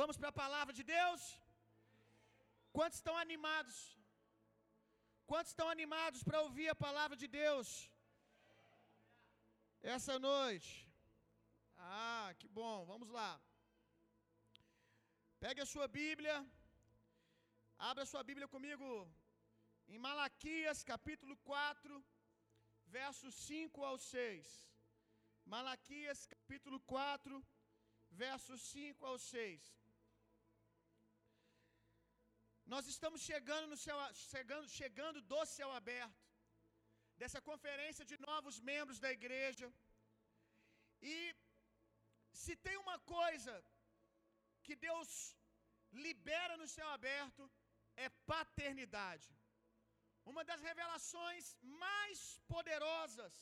Vamos para a palavra de Deus? Quantos estão animados? Quantos estão animados para ouvir a palavra de Deus? Essa noite. Ah, que bom, vamos lá. Pegue a sua Bíblia, abra a sua Bíblia comigo em Malaquias capítulo 4, versos 5 ao 6. Malaquias capítulo 4, versos 5 ao 6. Nós estamos chegando no céu, chegando, chegando do céu aberto, dessa conferência de novos membros da igreja. E se tem uma coisa que Deus libera no céu aberto, é paternidade. Uma das revelações mais poderosas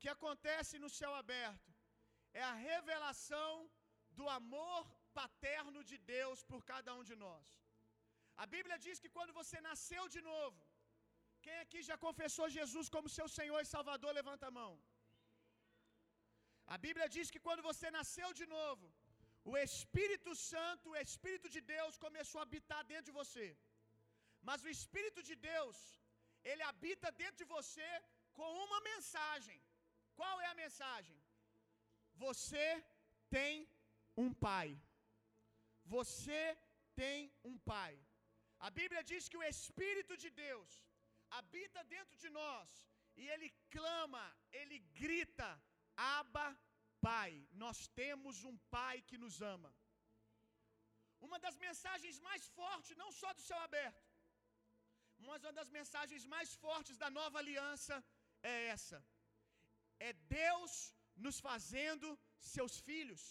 que acontece no céu aberto é a revelação do amor paterno de Deus por cada um de nós. A Bíblia diz que quando você nasceu de novo, quem aqui já confessou Jesus como seu Senhor e Salvador, levanta a mão. A Bíblia diz que quando você nasceu de novo, o Espírito Santo, o Espírito de Deus começou a habitar dentro de você. Mas o Espírito de Deus, ele habita dentro de você com uma mensagem. Qual é a mensagem? Você tem um pai. Você tem um pai. A Bíblia diz que o Espírito de Deus habita dentro de nós e ele clama, ele grita: Abba, Pai. Nós temos um Pai que nos ama. Uma das mensagens mais fortes, não só do céu aberto, mas uma das mensagens mais fortes da nova aliança é essa: é Deus nos fazendo seus filhos.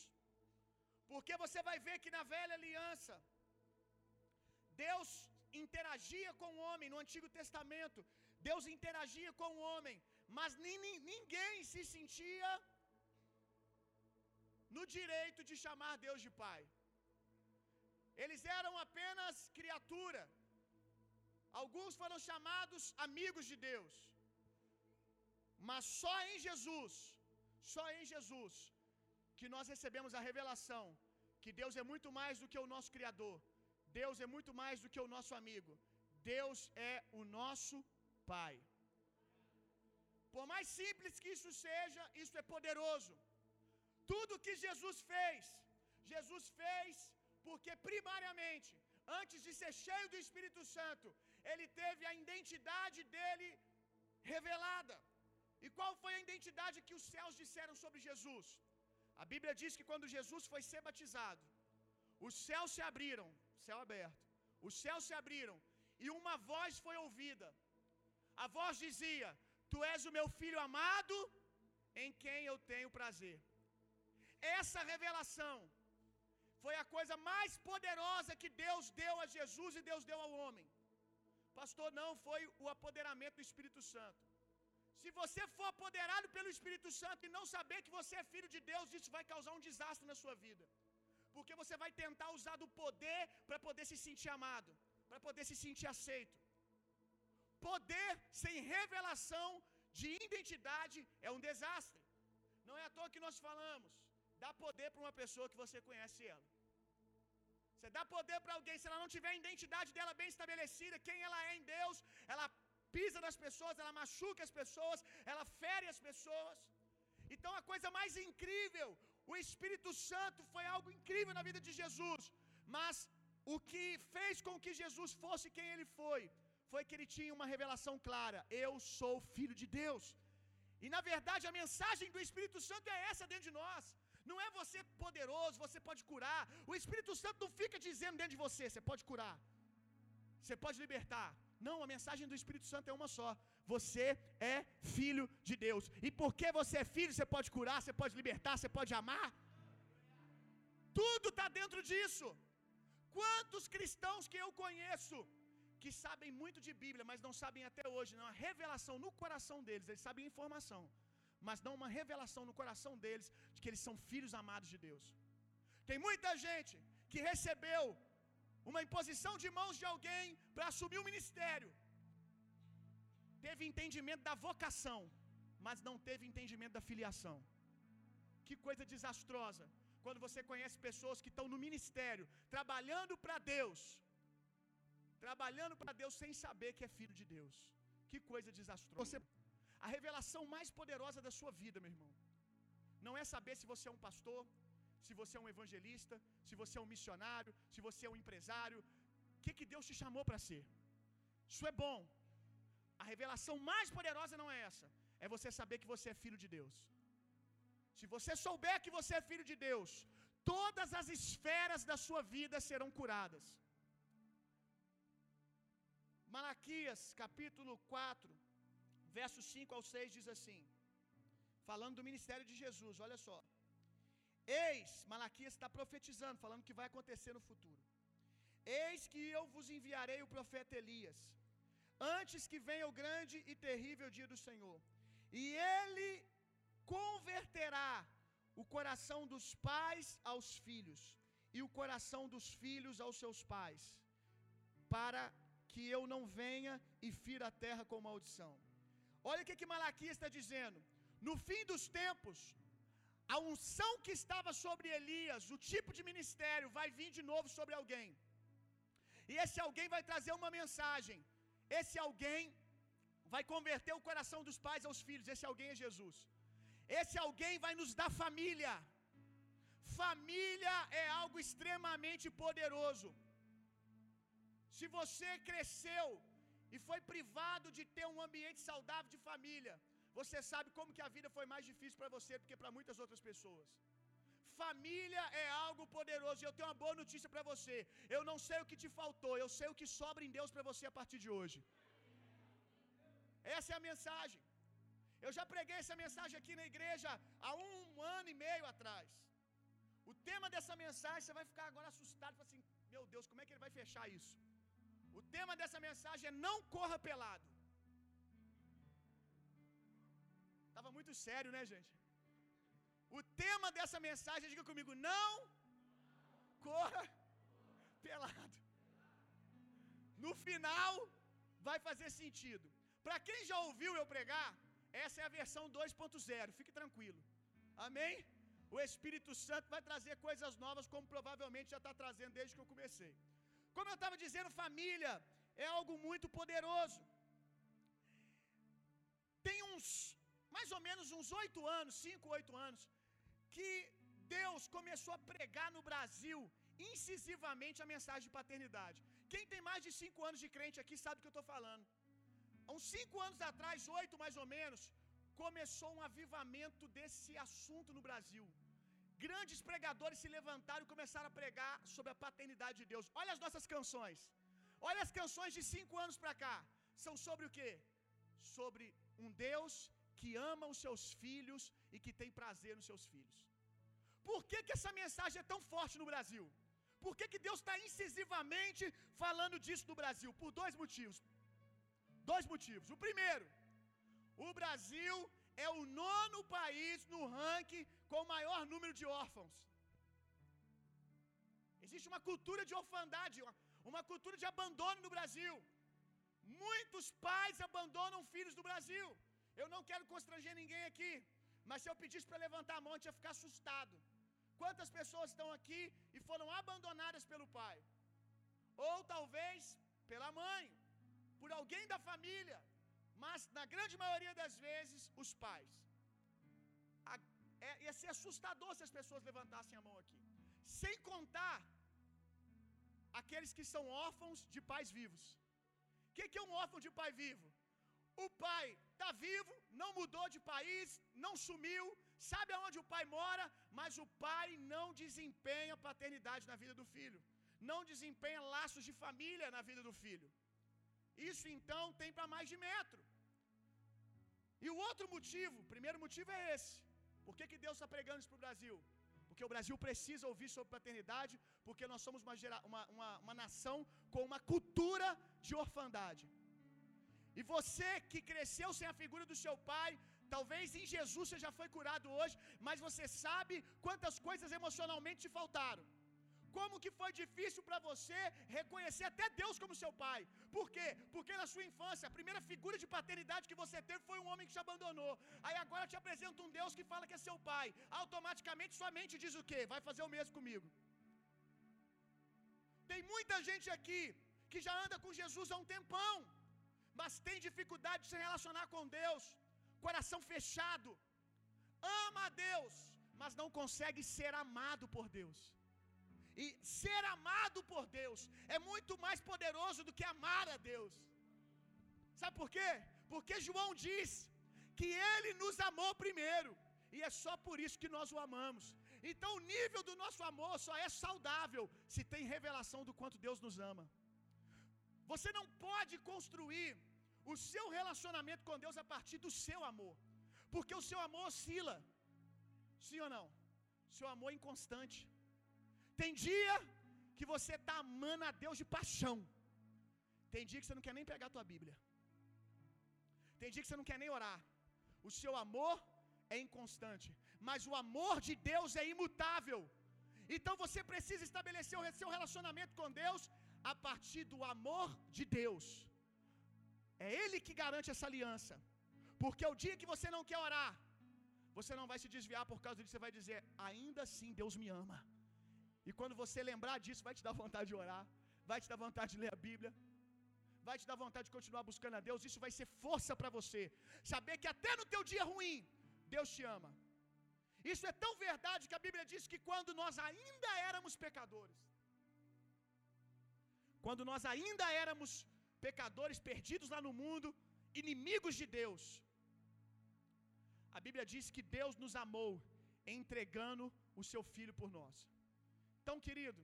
Porque você vai ver que na velha aliança, Deus interagia com o homem no Antigo Testamento, Deus interagia com o homem, mas ninguém se sentia no direito de chamar Deus de Pai. Eles eram apenas criatura. Alguns foram chamados amigos de Deus. Mas só em Jesus, só em Jesus, que nós recebemos a revelação que Deus é muito mais do que o nosso Criador. Deus é muito mais do que o nosso amigo. Deus é o nosso Pai. Por mais simples que isso seja, isso é poderoso. Tudo que Jesus fez, Jesus fez porque, primariamente, antes de ser cheio do Espírito Santo, ele teve a identidade dele revelada. E qual foi a identidade que os céus disseram sobre Jesus? A Bíblia diz que quando Jesus foi ser batizado, os céus se abriram, céu aberto, os céus se abriram e uma voz foi ouvida. A voz dizia: Tu és o meu filho amado, em quem eu tenho prazer. Essa revelação foi a coisa mais poderosa que Deus deu a Jesus e Deus deu ao homem. Pastor, não foi o apoderamento do Espírito Santo. Se você for apoderado pelo Espírito Santo e não saber que você é filho de Deus, isso vai causar um desastre na sua vida. Porque você vai tentar usar do poder para poder se sentir amado, para poder se sentir aceito. Poder sem revelação de identidade é um desastre. Não é à toa que nós falamos. Dá poder para uma pessoa que você conhece ela. Você dá poder para alguém, se ela não tiver a identidade dela bem estabelecida, quem ela é em Deus, ela pisa nas pessoas, ela machuca as pessoas, ela fere as pessoas. Então a coisa mais incrível, o Espírito Santo foi algo incrível na vida de Jesus, mas o que fez com que Jesus fosse quem ele foi, foi que ele tinha uma revelação clara: eu sou filho de Deus. E na verdade a mensagem do Espírito Santo é essa dentro de nós. Não é você poderoso, você pode curar. O Espírito Santo não fica dizendo dentro de você: você pode curar, você pode libertar. Não, a mensagem do Espírito Santo é uma só. Você é filho de Deus. E porque você é filho, você pode curar, você pode libertar, você pode amar. Tudo está dentro disso. Quantos cristãos que eu conheço que sabem muito de Bíblia, mas não sabem até hoje, não a revelação no coração deles, eles sabem informação, mas não uma revelação no coração deles de que eles são filhos amados de Deus. Tem muita gente que recebeu uma imposição de mãos de alguém para assumir o ministério. Teve entendimento da vocação, mas não teve entendimento da filiação. Que coisa desastrosa. quando você conhece pessoas que estão no ministério, trabalhando para Deus, trabalhando para Deus sem saber que é filho de Deus. Que coisa desastrosa. Você, a revelação mais poderosa da sua vida, meu irmão, não é saber se você é um pastor, se você é um evangelista, se você é um missionário, se você é um empresário. O que, que Deus te chamou para ser? Isso é bom. A revelação mais poderosa não é essa. É você saber que você é filho de Deus. Se você souber que você é filho de Deus, todas as esferas da sua vida serão curadas. Malaquias, capítulo 4, versos 5 ao 6 diz assim: falando do ministério de Jesus, olha só. Eis, Malaquias está profetizando, falando que vai acontecer no futuro. Eis que eu vos enviarei o profeta Elias, antes que venha o grande e terrível dia do Senhor, e ele converterá o coração dos pais aos filhos, e o coração dos filhos aos seus pais, para que eu não venha e fira a terra com maldição. Olha o que, que Malaquias está dizendo. No fim dos tempos, a unção que estava sobre Elias, o tipo de ministério, vai vir de novo sobre alguém. E esse alguém vai trazer uma mensagem. Esse alguém vai converter o coração dos pais aos filhos. Esse alguém é Jesus. Esse alguém vai nos dar família. Família é algo extremamente poderoso. Se você cresceu e foi privado de ter um ambiente saudável de família, você sabe como que a vida foi mais difícil para você do que para muitas outras pessoas. Família é algo poderoso e eu tenho uma boa notícia para você. Eu não sei o que te faltou, eu sei o que sobra em Deus para você a partir de hoje. Essa é a mensagem. Eu já preguei essa mensagem aqui na igreja há um ano e meio atrás. O tema dessa mensagem, você vai ficar agora assustado, assim, meu Deus, como é que ele vai fechar isso? O tema dessa mensagem é não corra pelado. Tava muito sério, né, gente? O tema dessa mensagem, diga comigo, não corra pelado. No final vai fazer sentido. Para quem já ouviu eu pregar, essa é a versão 2.0. Fique tranquilo. Amém? O Espírito Santo vai trazer coisas novas, como provavelmente já está trazendo desde que eu comecei. Como eu estava dizendo, família é algo muito poderoso. Tem uns, mais ou menos uns oito anos, cinco, oito anos, que Deus começou a pregar no Brasil incisivamente a mensagem de paternidade. Quem tem mais de cinco anos de crente aqui sabe do que eu estou falando. Há uns cinco anos atrás, oito mais ou menos, começou um avivamento desse assunto no Brasil. Grandes pregadores se levantaram e começaram a pregar sobre a paternidade de Deus. Olha as nossas canções. Olha as canções de cinco anos para cá. São sobre o que? Sobre um Deus que ama os seus filhos e que tem prazer nos seus filhos. Por que, que essa mensagem é tão forte no Brasil? Por que, que Deus está incisivamente falando disso no Brasil? Por dois motivos. Dois motivos. O primeiro, o Brasil é o nono país no ranking com o maior número de órfãos. Existe uma cultura de orfandade, uma cultura de abandono no Brasil. Muitos pais abandonam filhos do Brasil. Eu não quero constranger ninguém aqui, mas se eu pedisse para levantar a mão, eu ia ficar assustado. Quantas pessoas estão aqui e foram abandonadas pelo pai? Ou talvez pela mãe, por alguém da família, mas na grande maioria das vezes, os pais. A, é, ia ser assustador se as pessoas levantassem a mão aqui. Sem contar aqueles que são órfãos de pais vivos. O que, que é um órfão de pai vivo? O pai está vivo, não mudou de país, não sumiu, sabe aonde o pai mora, mas o pai não desempenha paternidade na vida do filho, não desempenha laços de família na vida do filho. Isso então tem para mais de metro. E o outro motivo, primeiro motivo é esse. Por que, que Deus está pregando isso para o Brasil? Porque o Brasil precisa ouvir sobre paternidade, porque nós somos uma, gera, uma, uma, uma nação com uma cultura de orfandade. E você que cresceu sem a figura do seu pai, talvez em Jesus você já foi curado hoje, mas você sabe quantas coisas emocionalmente te faltaram, como que foi difícil para você reconhecer até Deus como seu pai. Por quê? Porque na sua infância, a primeira figura de paternidade que você teve foi um homem que te abandonou. Aí agora te apresenta um Deus que fala que é seu pai. Automaticamente sua mente diz o quê? Vai fazer o mesmo comigo. Tem muita gente aqui que já anda com Jesus há um tempão, mas tem dificuldade de se relacionar com Deus, coração fechado, ama a Deus, mas não consegue ser amado por Deus. E ser amado por Deus é muito mais poderoso do que amar a Deus. Sabe por quê? Porque João diz que ele nos amou primeiro, e é só por isso que nós o amamos. Então o nível do nosso amor só é saudável se tem revelação do quanto Deus nos ama. Você não pode construir o seu relacionamento com Deus a partir do seu amor, porque o seu amor oscila. Sim ou não? Seu amor é inconstante. Tem dia que você está amando a Deus de paixão. Tem dia que você não quer nem pegar a tua Bíblia. Tem dia que você não quer nem orar. O seu amor é inconstante, mas o amor de Deus é imutável. Então você precisa estabelecer o seu relacionamento com Deus a partir do amor de Deus. É Ele que garante essa aliança. Porque o dia que você não quer orar, você não vai se desviar por causa disso, você vai dizer: ainda assim Deus me ama. E quando você lembrar disso, vai te dar vontade de orar, vai te dar vontade de ler a Bíblia, vai te dar vontade de continuar buscando a Deus. Isso vai ser força para você. Saber que até no teu dia ruim, Deus te ama. Isso é tão verdade que a Bíblia diz que quando nós ainda éramos pecadores, quando nós ainda éramos pecadores perdidos lá no mundo, inimigos de Deus, a Bíblia diz que Deus nos amou entregando o seu filho por nós. Então, querido,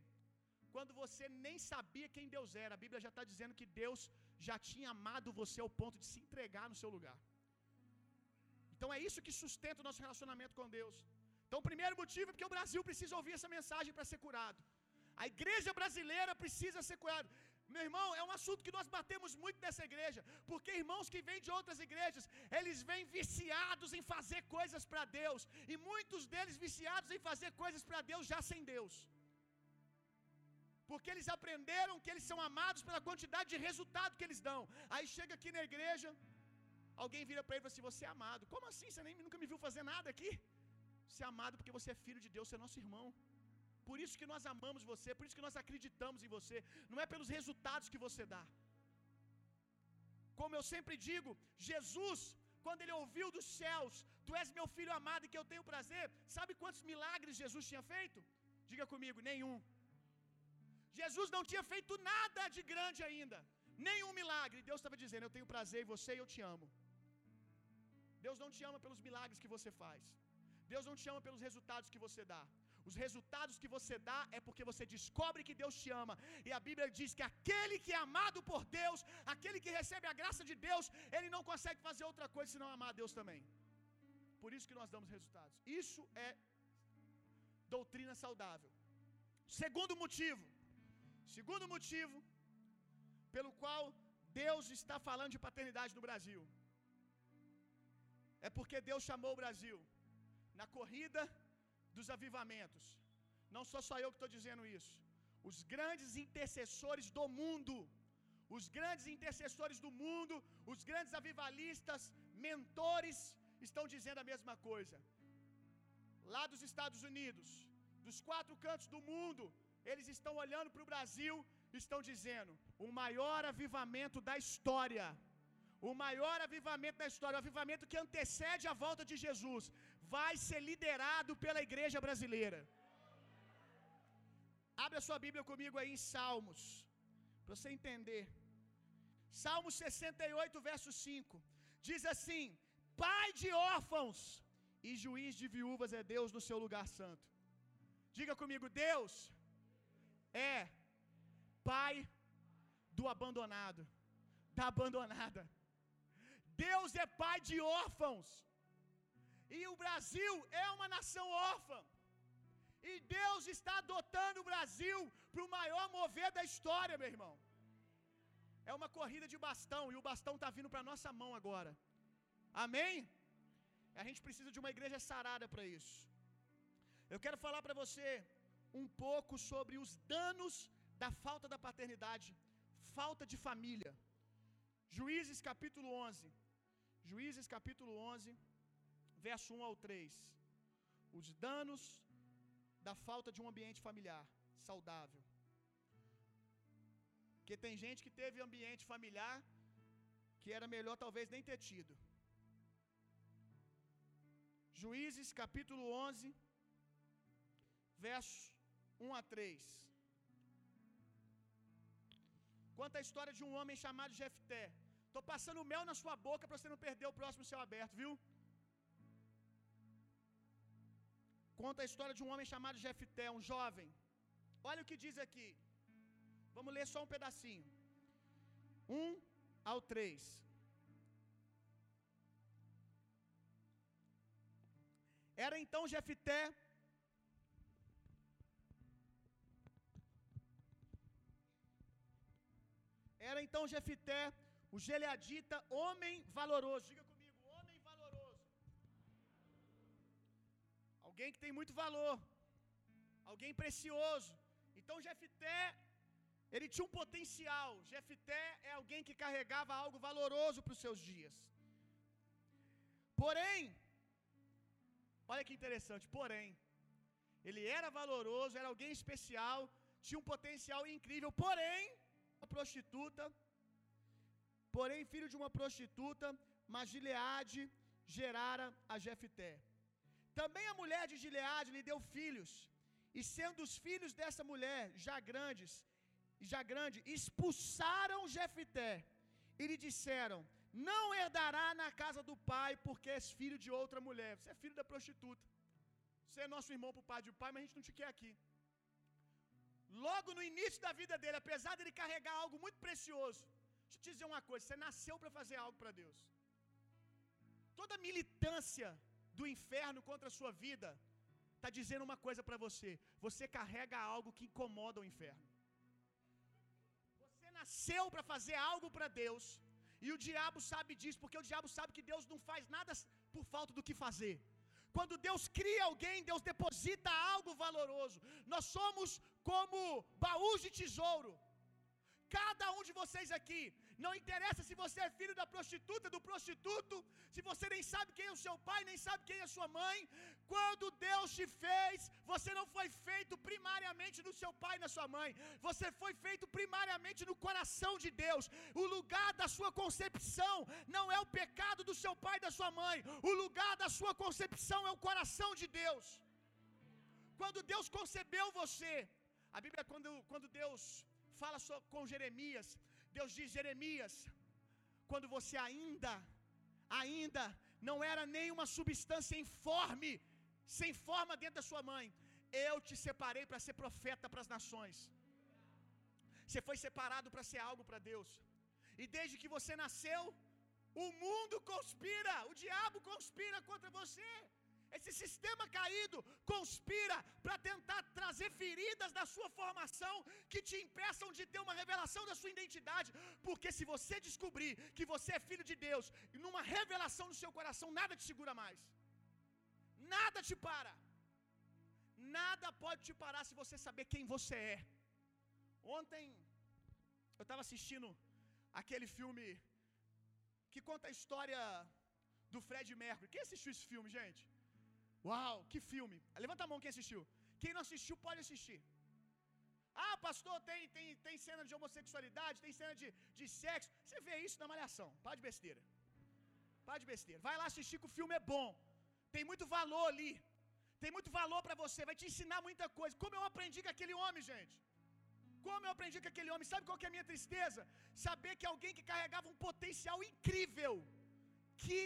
quando você nem sabia quem Deus era, a Bíblia já está dizendo que Deus já tinha amado você ao ponto de se entregar no seu lugar. Então é isso que sustenta o nosso relacionamento com Deus. Então, o primeiro motivo é porque o Brasil precisa ouvir essa mensagem para ser curado. A igreja brasileira precisa ser curada. Meu irmão, é um assunto que nós batemos muito nessa igreja, porque irmãos que vêm de outras igrejas, eles vêm viciados em fazer coisas para Deus, e muitos deles viciados em fazer coisas para Deus já sem Deus. Porque eles aprenderam que eles são amados pela quantidade de resultado que eles dão. Aí chega aqui na igreja, alguém vira para ele e fala assim: Você é amado. Como assim? Você nem, nunca me viu fazer nada aqui? Você é amado porque você é filho de Deus, você é nosso irmão. Por isso que nós amamos você, por isso que nós acreditamos em você. Não é pelos resultados que você dá. Como eu sempre digo, Jesus, quando ele ouviu dos céus, Tu és meu filho amado e que eu tenho prazer, sabe quantos milagres Jesus tinha feito? Diga comigo, nenhum. Jesus não tinha feito nada de grande ainda, nenhum milagre. Deus estava dizendo: Eu tenho prazer em você e eu te amo. Deus não te ama pelos milagres que você faz. Deus não te ama pelos resultados que você dá. Os resultados que você dá é porque você descobre que Deus te ama. E a Bíblia diz que aquele que é amado por Deus, aquele que recebe a graça de Deus, ele não consegue fazer outra coisa senão amar a Deus também. Por isso que nós damos resultados. Isso é doutrina saudável. Segundo motivo, segundo motivo pelo qual Deus está falando de paternidade no Brasil. É porque Deus chamou o Brasil na corrida dos avivamentos. Não sou só eu que estou dizendo isso. Os grandes intercessores do mundo, os grandes intercessores do mundo, os grandes avivalistas, mentores, estão dizendo a mesma coisa. Lá dos Estados Unidos, dos quatro cantos do mundo, eles estão olhando para o Brasil, estão dizendo: o maior avivamento da história o maior avivamento da história, o avivamento que antecede a volta de Jesus, vai ser liderado pela igreja brasileira. Abre a sua Bíblia comigo aí em Salmos, para você entender. Salmos 68, verso 5. Diz assim: Pai de órfãos e juiz de viúvas é Deus no seu lugar santo. Diga comigo, Deus é pai do abandonado, da abandonada. Deus é pai de órfãos. E o Brasil é uma nação órfã. E Deus está adotando o Brasil para o maior mover da história, meu irmão. É uma corrida de bastão e o bastão está vindo para nossa mão agora. Amém? A gente precisa de uma igreja sarada para isso. Eu quero falar para você um pouco sobre os danos da falta da paternidade, falta de família. Juízes capítulo 11. Juízes capítulo 11, verso 1 ao 3. Os danos da falta de um ambiente familiar saudável. Porque tem gente que teve ambiente familiar que era melhor talvez nem ter tido. Juízes capítulo 11, verso 1 a 3. Conta a história de um homem chamado Jefté. Tô passando mel na sua boca para você não perder o próximo céu aberto, viu? Conta a história de um homem chamado Jefté, um jovem. Olha o que diz aqui. Vamos ler só um pedacinho. 1 ao 3. Era então Jefté Era então Jefité, o Geleadita, homem valoroso. Diga comigo, homem valoroso. Alguém que tem muito valor. Alguém precioso. Então Jefité, ele tinha um potencial. Jefité é alguém que carregava algo valoroso para os seus dias. Porém, olha que interessante, porém, ele era valoroso, era alguém especial, tinha um potencial incrível, porém, uma prostituta, porém filho de uma prostituta, mas Gileade gerara a Jefté. Também a mulher de Gileade lhe deu filhos, e sendo os filhos dessa mulher já grandes, já grande, expulsaram Jefté e lhe disseram: Não herdará na casa do pai, porque és filho de outra mulher. Você é filho da prostituta. Você é nosso irmão pro pai de pai, mas a gente não te quer aqui. Logo no início da vida dele, apesar dele carregar algo muito precioso, deixa eu te dizer uma coisa: você nasceu para fazer algo para Deus. Toda militância do inferno contra a sua vida está dizendo uma coisa para você: você carrega algo que incomoda o inferno. Você nasceu para fazer algo para Deus, e o diabo sabe disso, porque o diabo sabe que Deus não faz nada por falta do que fazer. Quando Deus cria alguém, Deus deposita algo valoroso. Nós somos como baús de tesouro. Cada um de vocês aqui, não interessa se você é filho da prostituta, do prostituto, se você nem sabe quem é o seu pai, nem sabe quem é a sua mãe, quando Deus te fez, você não foi feito primariamente no seu pai e na sua mãe, você foi feito primariamente no coração de Deus. O lugar da sua concepção não é o pecado do seu pai e da sua mãe, o lugar da sua concepção é o coração de Deus. Quando Deus concebeu você, a Bíblia, quando, quando Deus fala com Jeremias, Deus diz: Jeremias, quando você ainda, ainda não era nenhuma substância informe, sem forma dentro da sua mãe, eu te separei para ser profeta para as nações. Você foi separado para ser algo para Deus. E desde que você nasceu, o mundo conspira, o diabo conspira contra você. Esse sistema caído conspira para tentar trazer feridas da sua formação que te impeçam de ter uma revelação da sua identidade. Porque se você descobrir que você é filho de Deus, e numa revelação no seu coração, nada te segura mais. Nada te para. Nada pode te parar se você saber quem você é. Ontem eu estava assistindo aquele filme que conta a história do Fred Mercury. Quem assistiu esse filme, gente? Uau, que filme! Levanta a mão quem assistiu. Quem não assistiu pode assistir. Ah, pastor, tem, tem, tem cena de homossexualidade, tem cena de, de sexo. Você vê isso na malhação. Para de besteira. Para de besteira. Vai lá assistir que o filme é bom. Tem muito valor ali. Tem muito valor para você. Vai te ensinar muita coisa. Como eu aprendi com aquele homem, gente. Como eu aprendi com aquele homem. Sabe qual que é a minha tristeza? Saber que alguém que carregava um potencial incrível. Que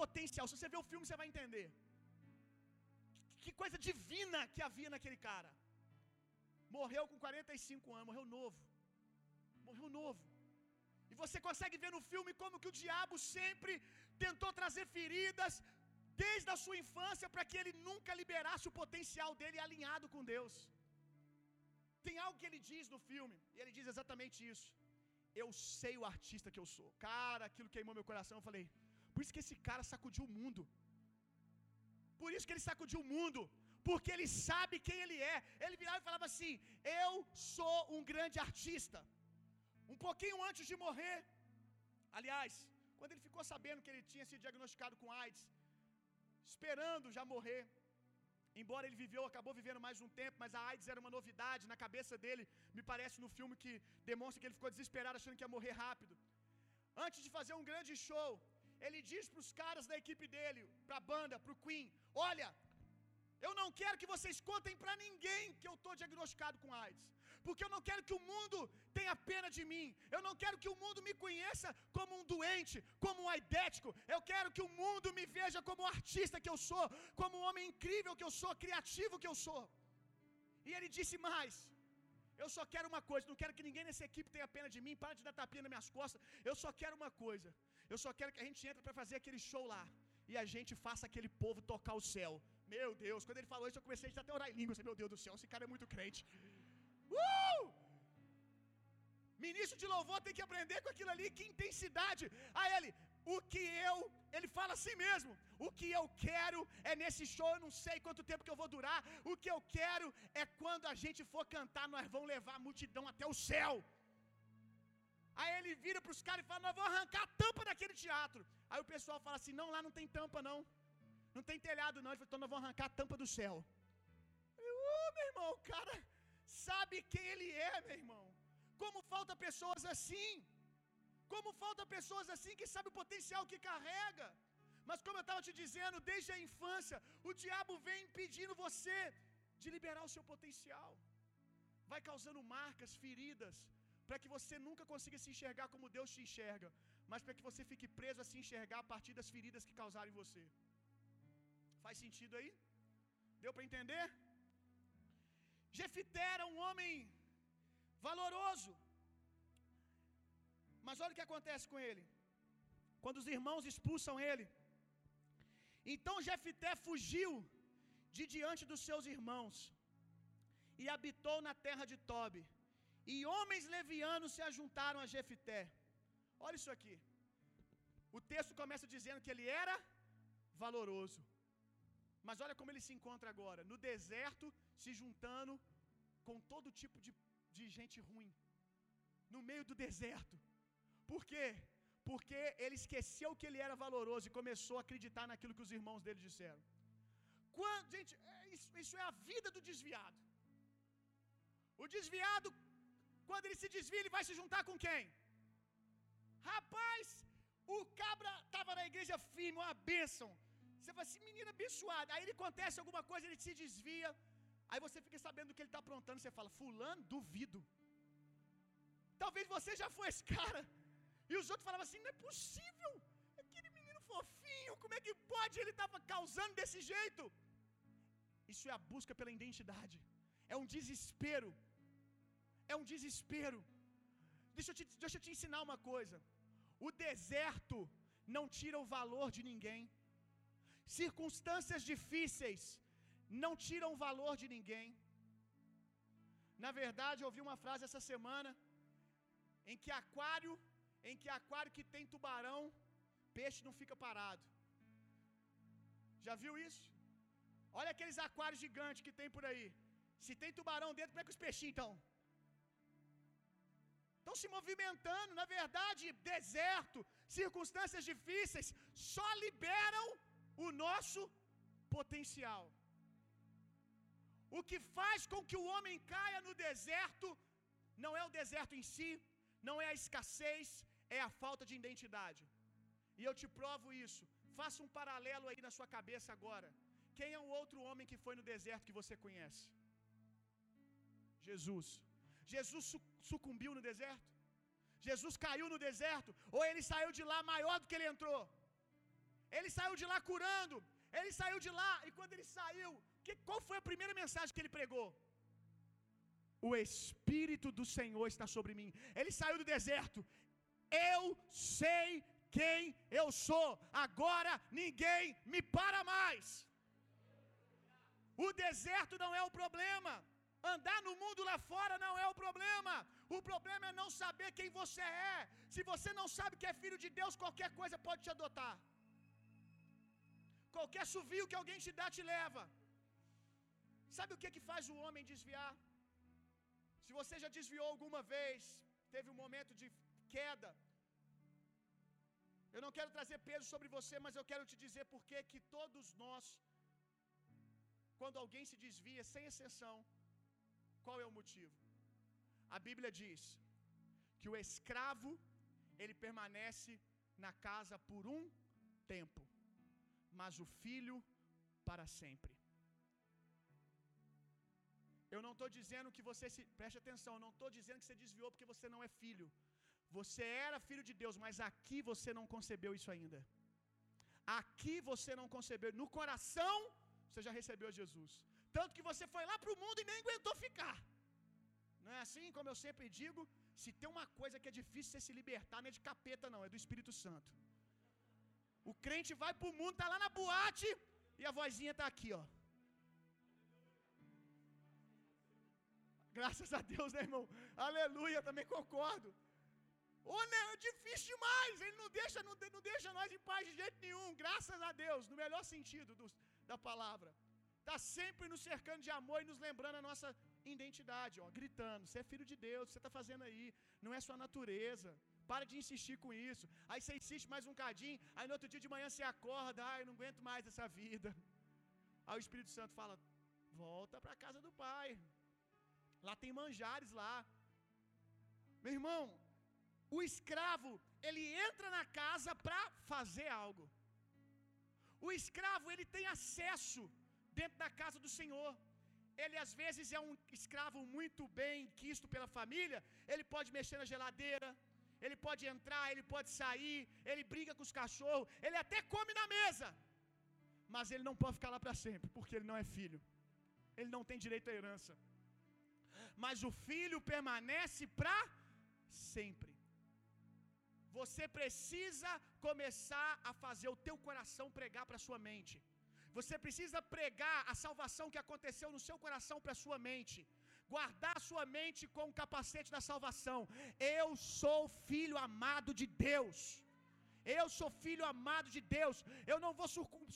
potencial. Se você ver o filme, você vai entender. Que coisa divina que havia naquele cara. Morreu com 45 anos, morreu novo. Morreu novo. E você consegue ver no filme como que o diabo sempre tentou trazer feridas desde a sua infância para que ele nunca liberasse o potencial dele alinhado com Deus. Tem algo que ele diz no filme, e ele diz exatamente isso. Eu sei o artista que eu sou. Cara, aquilo queimou meu coração. Eu falei, por isso que esse cara sacudiu o mundo. Por isso que ele sacudiu o mundo. porque ele sabe quem ele é. Ele virava e falava assim: Eu sou um grande artista. Um pouquinho antes de morrer, aliás, quando ele ficou sabendo que ele tinha sido diagnosticado com AIDS, esperando já morrer, embora ele viveu, acabou vivendo mais um tempo, mas a AIDS era uma novidade na cabeça dele, me parece no filme que demonstra que ele ficou desesperado achando que ia morrer rápido. Antes de fazer um grande show, ele diz para os caras da equipe dele, para a banda, para o Queen: Olha, eu não quero que vocês contem para ninguém que eu estou diagnosticado com AIDS. Porque eu não quero que o mundo tenha pena de mim. Eu não quero que o mundo me conheça como um doente, como um aidético. Eu quero que o mundo me veja como o artista que eu sou, como um homem incrível que eu sou, criativo que eu sou. E ele disse mais: Eu só quero uma coisa, não quero que ninguém nessa equipe tenha pena de mim, para de dar tapinha nas minhas costas. Eu só quero uma coisa. Eu só quero que a gente entre para fazer aquele show lá e a gente faça aquele povo tocar o céu. Meu Deus, quando ele falou isso, eu comecei a até orar em línguas. Meu Deus do céu, esse cara é muito crente. Uh! Ministro de louvor tem que aprender com aquilo ali, que intensidade. Aí ele, o que eu, ele fala assim mesmo, o que eu quero é nesse show, eu não sei quanto tempo que eu vou durar. O que eu quero é quando a gente for cantar, nós vamos levar a multidão até o céu. Aí ele vira para os caras e fala: Nós vamos arrancar a tampa daquele teatro. Aí o pessoal fala assim: Não, lá não tem tampa, não. Não tem telhado, não. Ele falou: Então nós vamos arrancar a tampa do céu. Eu, oh, meu irmão, o cara sabe quem ele é, meu irmão. Como falta pessoas assim. Como falta pessoas assim que sabem o potencial que carrega. Mas como eu estava te dizendo, desde a infância, o diabo vem impedindo você de liberar o seu potencial. Vai causando marcas, feridas, para que você nunca consiga se enxergar como Deus te enxerga, mas para que você fique preso a se enxergar a partir das feridas que causaram em você. Faz sentido aí? Deu para entender? Jefité era um homem valoroso. Mas olha o que acontece com ele. Quando os irmãos expulsam ele, então Jefité fugiu de diante dos seus irmãos e habitou na terra de Tobi. E homens levianos se ajuntaram a Jefité. Olha isso aqui. O texto começa dizendo que ele era valoroso. Mas olha como ele se encontra agora, no deserto, se juntando com todo tipo de, de gente ruim. No meio do deserto. Por quê? Porque ele esqueceu que ele era valoroso e começou a acreditar naquilo que os irmãos dele disseram. Quando, gente, é isso, isso é a vida do desviado. O desviado quando ele se desvia, ele vai se juntar com quem? Rapaz, o cabra estava na igreja firme, uma bênção. Você fala assim, menina abençoada. Aí ele acontece alguma coisa, ele se desvia. Aí você fica sabendo do que ele está aprontando. Você fala, Fulano, duvido. Talvez você já foi esse cara. E os outros falavam assim: não é possível. Aquele menino fofinho, como é que pode? Ele estava causando desse jeito. Isso é a busca pela identidade. É um desespero é um desespero. Deixa eu, te, deixa eu te ensinar uma coisa. O deserto não tira o valor de ninguém. Circunstâncias difíceis não tiram o valor de ninguém. Na verdade, eu ouvi uma frase essa semana em que aquário, em que aquário que tem tubarão, peixe não fica parado. Já viu isso? Olha aqueles aquários gigantes que tem por aí. Se tem tubarão dentro, como é que os peixinhos então? Estão se movimentando. Na verdade, deserto, circunstâncias difíceis, só liberam o nosso potencial. O que faz com que o homem caia no deserto não é o deserto em si, não é a escassez, é a falta de identidade. E eu te provo isso. Faça um paralelo aí na sua cabeça agora. Quem é o outro homem que foi no deserto que você conhece? Jesus. Jesus sucumbiu no deserto? Jesus caiu no deserto? Ou ele saiu de lá maior do que ele entrou? Ele saiu de lá curando. Ele saiu de lá e quando ele saiu, que, qual foi a primeira mensagem que ele pregou? O Espírito do Senhor está sobre mim. Ele saiu do deserto. Eu sei quem eu sou. Agora ninguém me para mais. O deserto não é o problema. Andar no mundo lá fora não é o problema. O problema é não saber quem você é. Se você não sabe que é filho de Deus, qualquer coisa pode te adotar. Qualquer suvio que alguém te dá te leva. Sabe o que que faz o homem desviar? Se você já desviou alguma vez, teve um momento de queda, eu não quero trazer peso sobre você, mas eu quero te dizer porque que todos nós, quando alguém se desvia, sem exceção, qual é o motivo? A Bíblia diz que o escravo ele permanece na casa por um tempo, mas o filho para sempre. Eu não estou dizendo que você se. Preste atenção, eu não estou dizendo que você desviou porque você não é filho. Você era filho de Deus, mas aqui você não concebeu isso ainda. Aqui você não concebeu. No coração, você já recebeu Jesus. Tanto que você foi lá para o mundo e nem Como eu sempre digo, se tem uma coisa que é difícil você se libertar, não é de capeta, não, é do Espírito Santo. O crente vai para o mundo, tá lá na boate e a vozinha tá aqui, ó. Graças a Deus, né, irmão? Aleluia, também concordo. Ô, né, é difícil demais. Ele não deixa, não, não deixa nós em paz de jeito nenhum. Graças a Deus, no melhor sentido do, da palavra. Está sempre nos cercando de amor e nos lembrando a nossa identidade, ó, gritando: Você é filho de Deus, você está fazendo aí, não é sua natureza. Para de insistir com isso. Aí você insiste mais um cadinho, aí no outro dia de manhã você acorda, ai, não aguento mais essa vida. Aí o Espírito Santo fala: Volta para a casa do Pai. Lá tem manjares lá. Meu irmão, o escravo, ele entra na casa para fazer algo. O escravo, ele tem acesso dentro da casa do Senhor. Ele às vezes é um escravo muito bem quisto pela família, ele pode mexer na geladeira, ele pode entrar, ele pode sair, ele briga com os cachorros, ele até come na mesa. Mas ele não pode ficar lá para sempre, porque ele não é filho. Ele não tem direito à herança. Mas o filho permanece para sempre. Você precisa começar a fazer o teu coração pregar para sua mente. Você precisa pregar a salvação que aconteceu no seu coração para sua mente. Guardar sua mente com o capacete da salvação. Eu sou filho amado de Deus. Eu sou filho amado de Deus. Eu não vou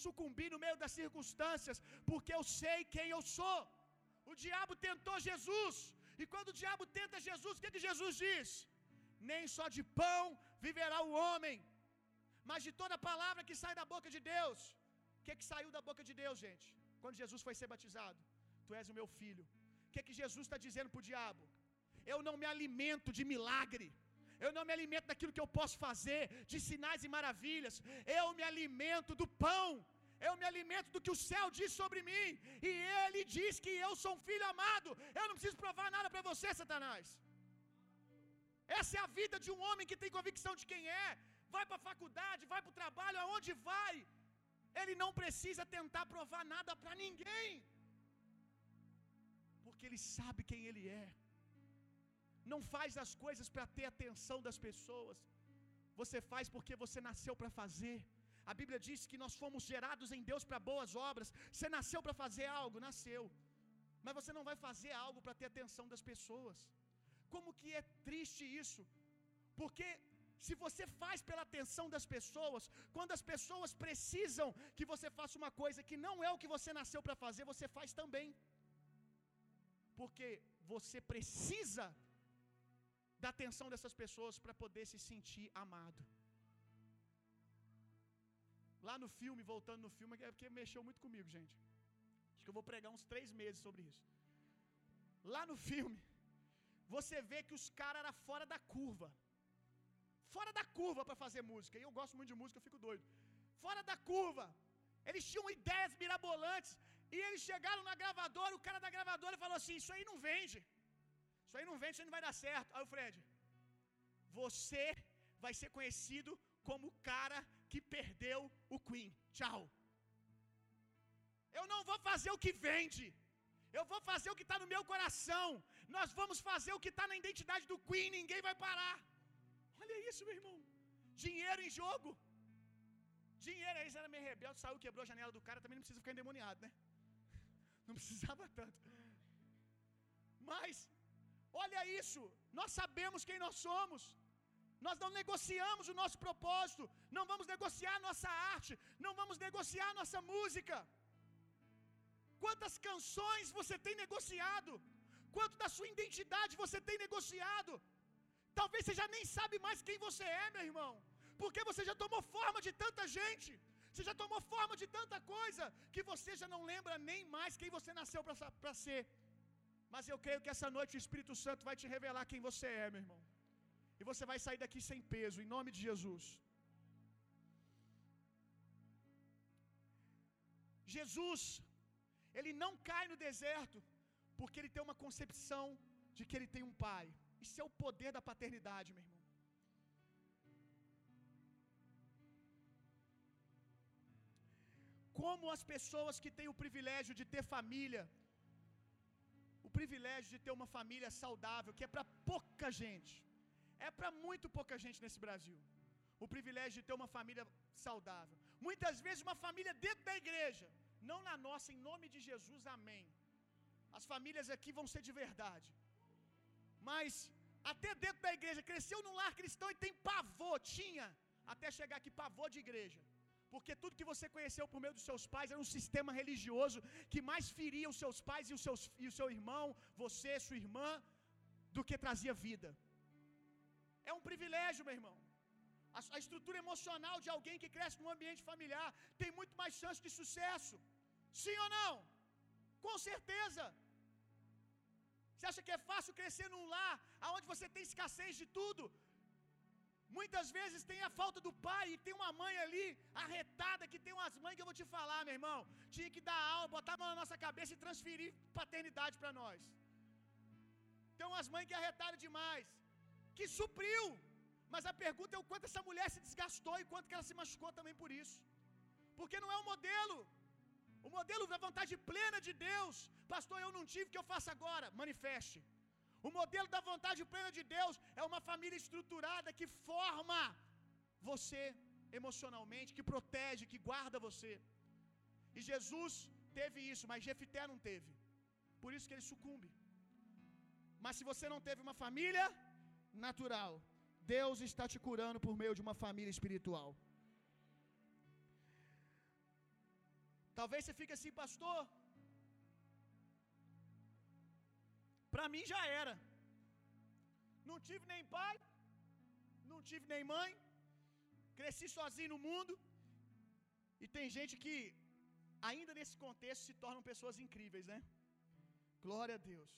sucumbir no meio das circunstâncias, porque eu sei quem eu sou. O diabo tentou Jesus. E quando o diabo tenta Jesus, o que, que Jesus diz? Nem só de pão viverá o homem, mas de toda palavra que sai da boca de Deus. Que, que saiu da boca de Deus, gente? Quando Jesus foi ser batizado: Tu és o meu filho. O que, que Jesus está dizendo para o diabo? Eu não me alimento de milagre. Eu não me alimento daquilo que eu posso fazer, de sinais e maravilhas. Eu me alimento do pão. Eu me alimento do que o céu diz sobre mim. E ele diz que eu sou um filho amado. Eu não preciso provar nada para você, Satanás. Essa é a vida de um homem que tem convicção de quem é. Vai para a faculdade, vai para o trabalho, aonde vai. Ele não precisa tentar provar nada para ninguém. Porque ele sabe quem ele é. Não faz as coisas para ter atenção das pessoas. Você faz porque você nasceu para fazer. A Bíblia diz que nós fomos gerados em Deus para boas obras. Você nasceu para fazer algo, nasceu. Mas você não vai fazer algo para ter atenção das pessoas. Como que é triste isso? Porque se você faz pela atenção das pessoas, quando as pessoas precisam que você faça uma coisa que não é o que você nasceu para fazer, você faz também. Porque você precisa da atenção dessas pessoas para poder se sentir amado. Lá no filme, voltando no filme, é porque mexeu muito comigo, gente. Acho que eu vou pregar uns três meses sobre isso. Lá no filme, você vê que os caras eram fora da curva. Fora da curva para fazer música. E eu gosto muito de música, eu fico doido. Fora da curva. Eles tinham ideias mirabolantes. E eles chegaram na gravadora, o cara da gravadora falou assim: Isso aí não vende. Isso aí não vende, isso aí não vai dar certo. Aí o Fred, você vai ser conhecido como o cara que perdeu o Queen. Tchau. Eu não vou fazer o que vende. Eu vou fazer o que está no meu coração. Nós vamos fazer o que está na identidade do Queen. Ninguém vai parar. Olha isso, meu irmão. Dinheiro em jogo. Dinheiro aí, era meio rebelde, saiu, quebrou a janela do cara, também não precisa ficar endemoniado, né? Não precisava tanto. Mas, olha isso, nós sabemos quem nós somos. Nós não negociamos o nosso propósito, não vamos negociar a nossa arte, não vamos negociar a nossa música. Quantas canções você tem negociado? Quanto da sua identidade você tem negociado? Talvez você já nem sabe mais quem você é, meu irmão, porque você já tomou forma de tanta gente. Você já tomou forma de tanta coisa que você já não lembra nem mais quem você nasceu para ser. Mas eu creio que essa noite o Espírito Santo vai te revelar quem você é, meu irmão. E você vai sair daqui sem peso, em nome de Jesus. Jesus, ele não cai no deserto porque ele tem uma concepção de que ele tem um pai. Isso é o poder da paternidade, meu irmão. Como as pessoas que têm o privilégio de ter família, o privilégio de ter uma família saudável, que é para pouca gente, é para muito pouca gente nesse Brasil. O privilégio de ter uma família saudável. Muitas vezes uma família dentro da igreja, não na nossa, em nome de Jesus, amém. As famílias aqui vão ser de verdade. Mas até dentro da igreja, cresceu num lar cristão e tem pavor, tinha, até chegar aqui pavor de igreja. Porque tudo que você conheceu por meio dos seus pais era um sistema religioso que mais feria os seus pais e, os seus, e o seu irmão, você, sua irmã, do que trazia vida. É um privilégio, meu irmão. A, a estrutura emocional de alguém que cresce num ambiente familiar tem muito mais chance de sucesso. Sim ou não? Com certeza. Você acha que é fácil crescer num lar onde você tem escassez de tudo? Muitas vezes tem a falta do pai e tem uma mãe ali arretada que tem umas mães que eu vou te falar, meu irmão. Tinha que dar aula, botar a mão na nossa cabeça e transferir paternidade para nós. Tem umas mães que arretaram demais, que supriu. Mas a pergunta é o quanto essa mulher se desgastou e quanto que ela se machucou também por isso. Porque não é um modelo. O modelo da vontade plena de Deus. Pastor, eu não tive, que eu faço agora? Manifeste. O modelo da vontade plena de Deus é uma família estruturada que forma você emocionalmente, que protege, que guarda você. E Jesus teve isso, mas Jefité não teve. Por isso que ele sucumbe. Mas se você não teve uma família natural, Deus está te curando por meio de uma família espiritual. Talvez você fique assim, pastor. Para mim já era. Não tive nem pai, não tive nem mãe, cresci sozinho no mundo. E tem gente que, ainda nesse contexto, se tornam pessoas incríveis, né? Glória a Deus.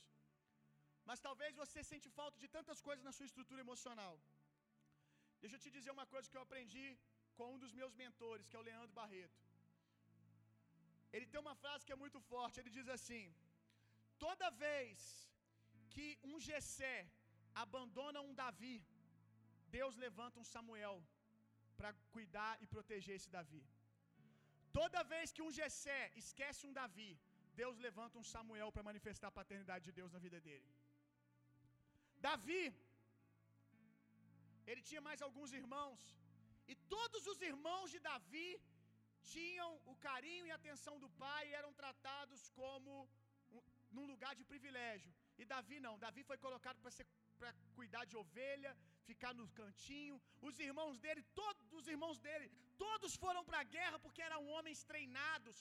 Mas talvez você sente falta de tantas coisas na sua estrutura emocional. Deixa eu te dizer uma coisa que eu aprendi com um dos meus mentores, que é o Leandro Barreto. Ele tem uma frase que é muito forte. Ele diz assim: Toda vez que um Gessé abandona um Davi, Deus levanta um Samuel para cuidar e proteger esse Davi. Toda vez que um Gessé esquece um Davi, Deus levanta um Samuel para manifestar a paternidade de Deus na vida dele. Davi, ele tinha mais alguns irmãos, e todos os irmãos de Davi tinham o carinho e atenção do pai e eram tratados como um, num lugar de privilégio. E Davi não, Davi foi colocado para ser para cuidar de ovelha, ficar no cantinho. Os irmãos dele, todos os irmãos dele, todos foram para a guerra porque eram homens treinados.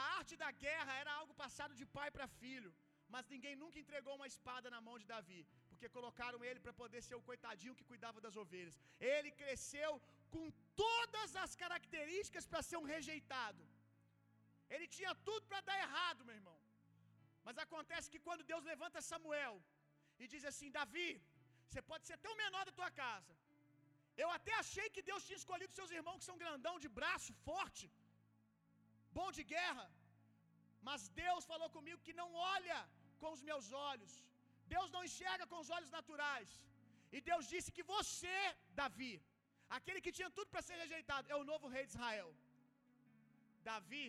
A arte da guerra era algo passado de pai para filho. Mas ninguém nunca entregou uma espada na mão de Davi, porque colocaram ele para poder ser o coitadinho que cuidava das ovelhas. Ele cresceu com todas as características para ser um rejeitado. Ele tinha tudo para dar errado, meu irmão. Mas acontece que quando Deus levanta Samuel e diz assim: Davi, você pode ser até o menor da tua casa. Eu até achei que Deus tinha escolhido seus irmãos que são grandão de braço, forte, bom de guerra. Mas Deus falou comigo que não olha com os meus olhos. Deus não enxerga com os olhos naturais. E Deus disse que você, Davi, aquele que tinha tudo para ser rejeitado, é o novo rei de Israel. Davi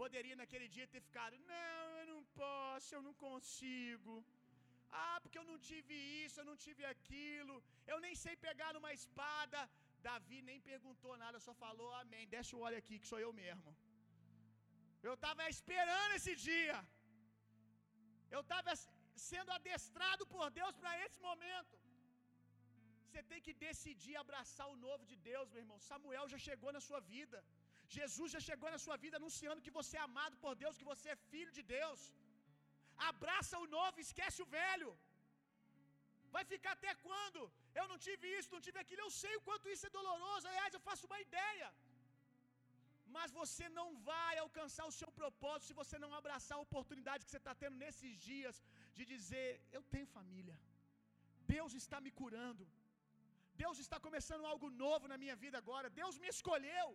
poderia naquele dia ter ficado: Não, eu não posso, eu não consigo. Ah, porque eu não tive isso, eu não tive aquilo, eu nem sei pegar numa espada. Davi nem perguntou nada, só falou amém. Deixa o olho aqui, que sou eu mesmo. Eu estava esperando esse dia. Eu estava sendo adestrado por Deus para esse momento. Você tem que decidir abraçar o novo de Deus, meu irmão. Samuel já chegou na sua vida. Jesus já chegou na sua vida anunciando que você é amado por Deus, que você é filho de Deus. Abraça o novo, esquece o velho. Vai ficar até quando? Eu não tive isso, não tive aquilo. Eu sei o quanto isso é doloroso. Aliás, eu faço uma ideia. Mas você não vai alcançar o seu propósito se você não abraçar a oportunidade que você está tendo nesses dias de dizer: Eu tenho família. Deus está me curando. Deus está começando algo novo na minha vida agora. Deus me escolheu.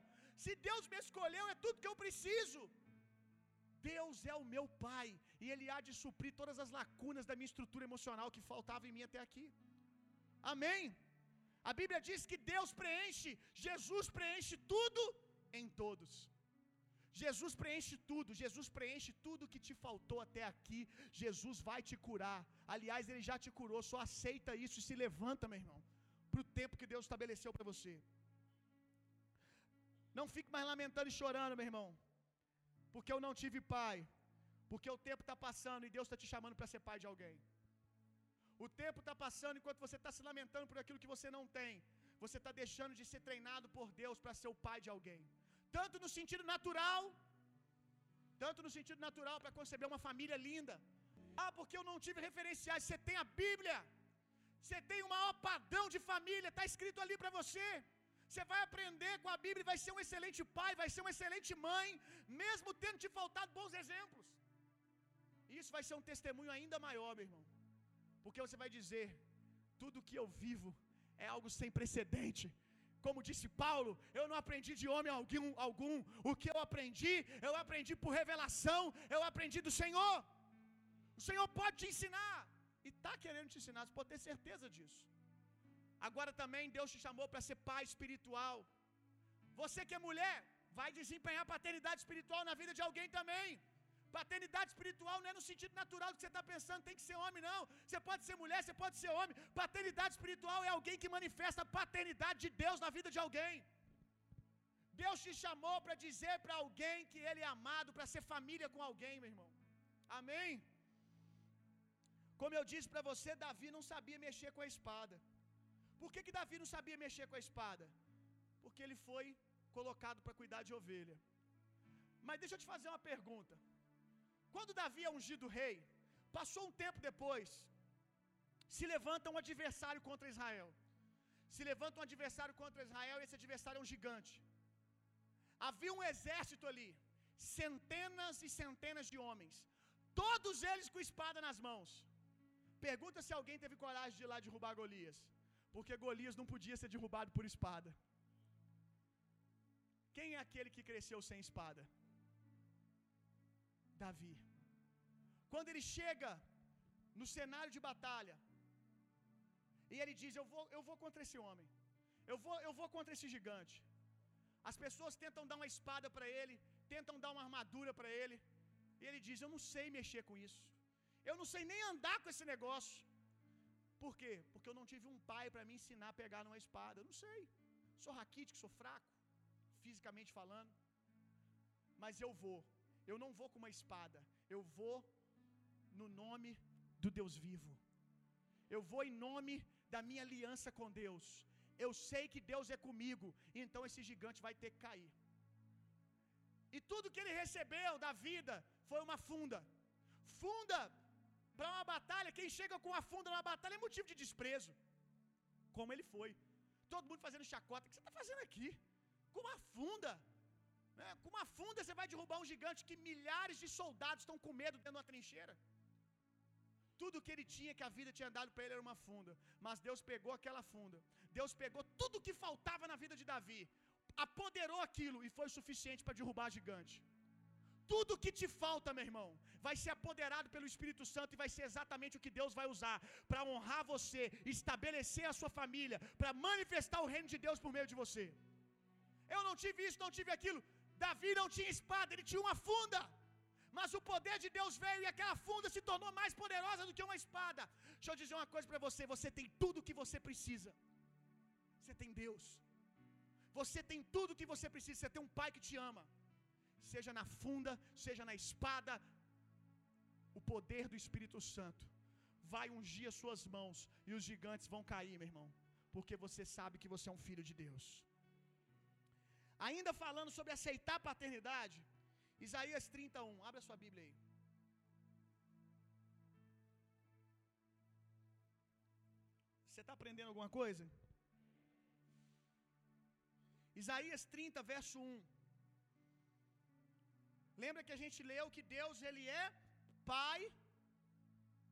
Se Deus me escolheu, é tudo que eu preciso. Deus é o meu Pai e Ele há de suprir todas as lacunas da minha estrutura emocional que faltava em mim até aqui. Amém? A Bíblia diz que Deus preenche, Jesus preenche tudo em todos. Jesus preenche tudo, Jesus preenche tudo que te faltou até aqui. Jesus vai te curar. Aliás, Ele já te curou, só aceita isso e se levanta, meu irmão, para o tempo que Deus estabeleceu para você. Não fique mais lamentando e chorando, meu irmão, porque eu não tive pai, porque o tempo está passando e Deus está te chamando para ser pai de alguém. O tempo está passando enquanto você está se lamentando por aquilo que você não tem. Você está deixando de ser treinado por Deus para ser o pai de alguém. Tanto no sentido natural, tanto no sentido natural para conceber uma família linda. Ah, porque eu não tive referenciais. Você tem a Bíblia. Você tem o maior padrão de família, está escrito ali para você. Você vai aprender com a Bíblia, vai ser um excelente pai, vai ser uma excelente mãe, mesmo tendo te faltado bons exemplos. Isso vai ser um testemunho ainda maior, meu irmão. Porque você vai dizer: tudo que eu vivo é algo sem precedente. Como disse Paulo, eu não aprendi de homem algum, algum. O que eu aprendi, eu aprendi por revelação, eu aprendi do Senhor. O Senhor pode te ensinar. E está querendo te ensinar, você pode ter certeza disso. Agora também Deus te chamou para ser pai espiritual. Você que é mulher, vai desempenhar paternidade espiritual na vida de alguém também. Paternidade espiritual não é no sentido natural que você está pensando, tem que ser homem, não. Você pode ser mulher, você pode ser homem. Paternidade espiritual é alguém que manifesta a paternidade de Deus na vida de alguém. Deus te chamou para dizer para alguém que ele é amado, para ser família com alguém, meu irmão. Amém? Como eu disse para você, Davi não sabia mexer com a espada. Por que, que Davi não sabia mexer com a espada? Porque ele foi colocado para cuidar de ovelha. Mas deixa eu te fazer uma pergunta. Quando Davi é ungido rei, passou um tempo depois, se levanta um adversário contra Israel. Se levanta um adversário contra Israel e esse adversário é um gigante. Havia um exército ali, centenas e centenas de homens, todos eles com espada nas mãos. Pergunta se alguém teve coragem de ir lá derrubar Golias, porque Golias não podia ser derrubado por espada. Quem é aquele que cresceu sem espada? Davi. Quando ele chega no cenário de batalha, e ele diz: Eu vou, eu vou contra esse homem, eu vou, eu vou contra esse gigante. As pessoas tentam dar uma espada para ele, tentam dar uma armadura para ele, e ele diz: Eu não sei mexer com isso, eu não sei nem andar com esse negócio. Por quê? Porque eu não tive um pai para me ensinar a pegar numa espada. Eu não sei. Sou raquítico, sou fraco, fisicamente falando. Mas eu vou. Eu não vou com uma espada. Eu vou no nome do Deus vivo. Eu vou em nome da minha aliança com Deus. Eu sei que Deus é comigo, então esse gigante vai ter que cair. E tudo que ele recebeu da vida foi uma funda. Funda para uma batalha, quem chega com a funda numa batalha é motivo de desprezo. Como ele foi. Todo mundo fazendo chacota. O que você está fazendo aqui? Com uma funda. Né? Com uma funda você vai derrubar um gigante que milhares de soldados estão com medo dentro de uma trincheira. Tudo que ele tinha, que a vida tinha dado para ele, era uma funda. Mas Deus pegou aquela funda. Deus pegou tudo que faltava na vida de Davi, apoderou aquilo e foi suficiente para derrubar gigante. Tudo que te falta, meu irmão, vai ser apoderado pelo Espírito Santo e vai ser exatamente o que Deus vai usar para honrar você, estabelecer a sua família, para manifestar o reino de Deus por meio de você. Eu não tive isso, não tive aquilo. Davi não tinha espada, ele tinha uma funda. Mas o poder de Deus veio e aquela funda se tornou mais poderosa do que uma espada. Deixa eu dizer uma coisa para você: você tem tudo o que você precisa. Você tem Deus. Você tem tudo o que você precisa. Você tem um pai que te ama. Seja na funda, seja na espada, o poder do Espírito Santo vai ungir as suas mãos e os gigantes vão cair, meu irmão, porque você sabe que você é um filho de Deus. Ainda falando sobre aceitar a paternidade, Isaías 31, abra sua Bíblia aí. Você está aprendendo alguma coisa? Isaías 30, verso 1. Lembra que a gente leu que Deus ele é pai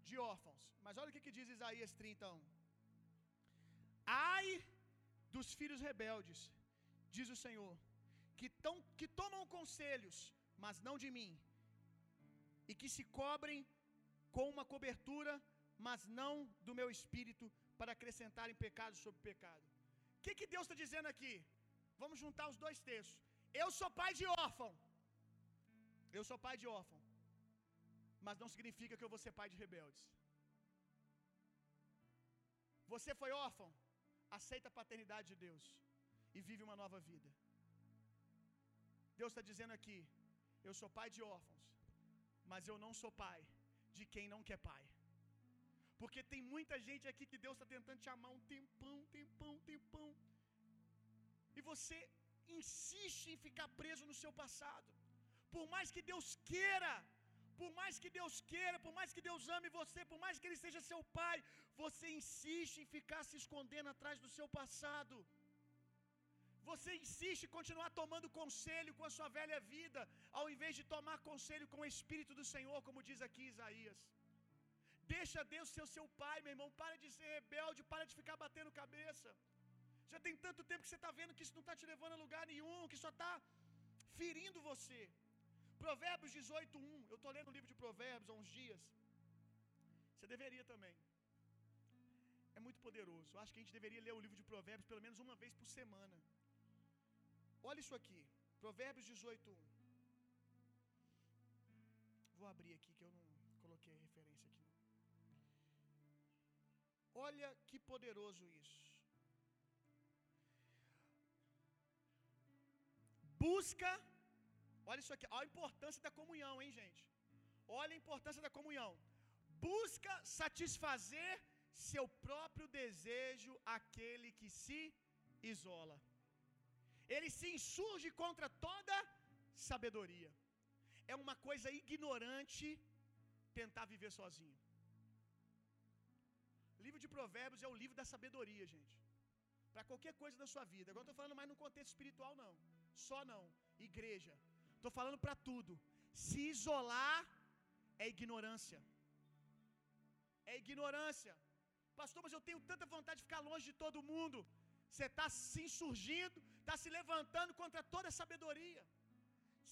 de órfãos. Mas olha o que, que diz Isaías 31. Ai dos filhos rebeldes, diz o Senhor, que, tão, que tomam conselhos, mas não de mim, e que se cobrem com uma cobertura, mas não do meu espírito, para acrescentarem pecado sobre pecado. O que, que Deus está dizendo aqui? Vamos juntar os dois textos. Eu sou pai de órfão. Eu sou pai de órfão. Mas não significa que eu vou ser pai de rebeldes. Você foi órfão? Aceita a paternidade de Deus e vive uma nova vida. Deus está dizendo aqui: Eu sou pai de órfãos, mas eu não sou pai de quem não quer pai. Porque tem muita gente aqui que Deus está tentando te amar um tempão, tempão, tempão. E você insiste em ficar preso no seu passado. Por mais que Deus queira, por mais que Deus queira, por mais que Deus ame você, por mais que Ele seja seu pai, você insiste em ficar se escondendo atrás do seu passado. Você insiste em continuar tomando conselho com a sua velha vida, ao invés de tomar conselho com o Espírito do Senhor, como diz aqui Isaías. Deixa Deus ser o seu pai, meu irmão. Para de ser rebelde, para de ficar batendo cabeça. Já tem tanto tempo que você está vendo que isso não está te levando a lugar nenhum, que só está ferindo você. Provérbios 18, 1. Eu estou lendo o livro de Provérbios há uns dias. Você deveria também. É muito poderoso. Eu acho que a gente deveria ler o livro de Provérbios pelo menos uma vez por semana. Olha isso aqui. Provérbios 18, 1. Vou abrir aqui que eu não coloquei referência aqui. Olha que poderoso isso. Busca, olha isso aqui, olha a importância da comunhão, hein, gente? Olha a importância da comunhão. Busca satisfazer seu próprio desejo aquele que se isola. Ele se insurge contra toda sabedoria. É uma coisa ignorante tentar viver sozinho. Livro de Provérbios é o livro da sabedoria, gente. Para qualquer coisa da sua vida. Agora não estou falando mais no contexto espiritual, não. Só não. Igreja. Estou falando para tudo. Se isolar é ignorância. É ignorância. Pastor, mas eu tenho tanta vontade de ficar longe de todo mundo. Você está se insurgindo, está se levantando contra toda a sabedoria.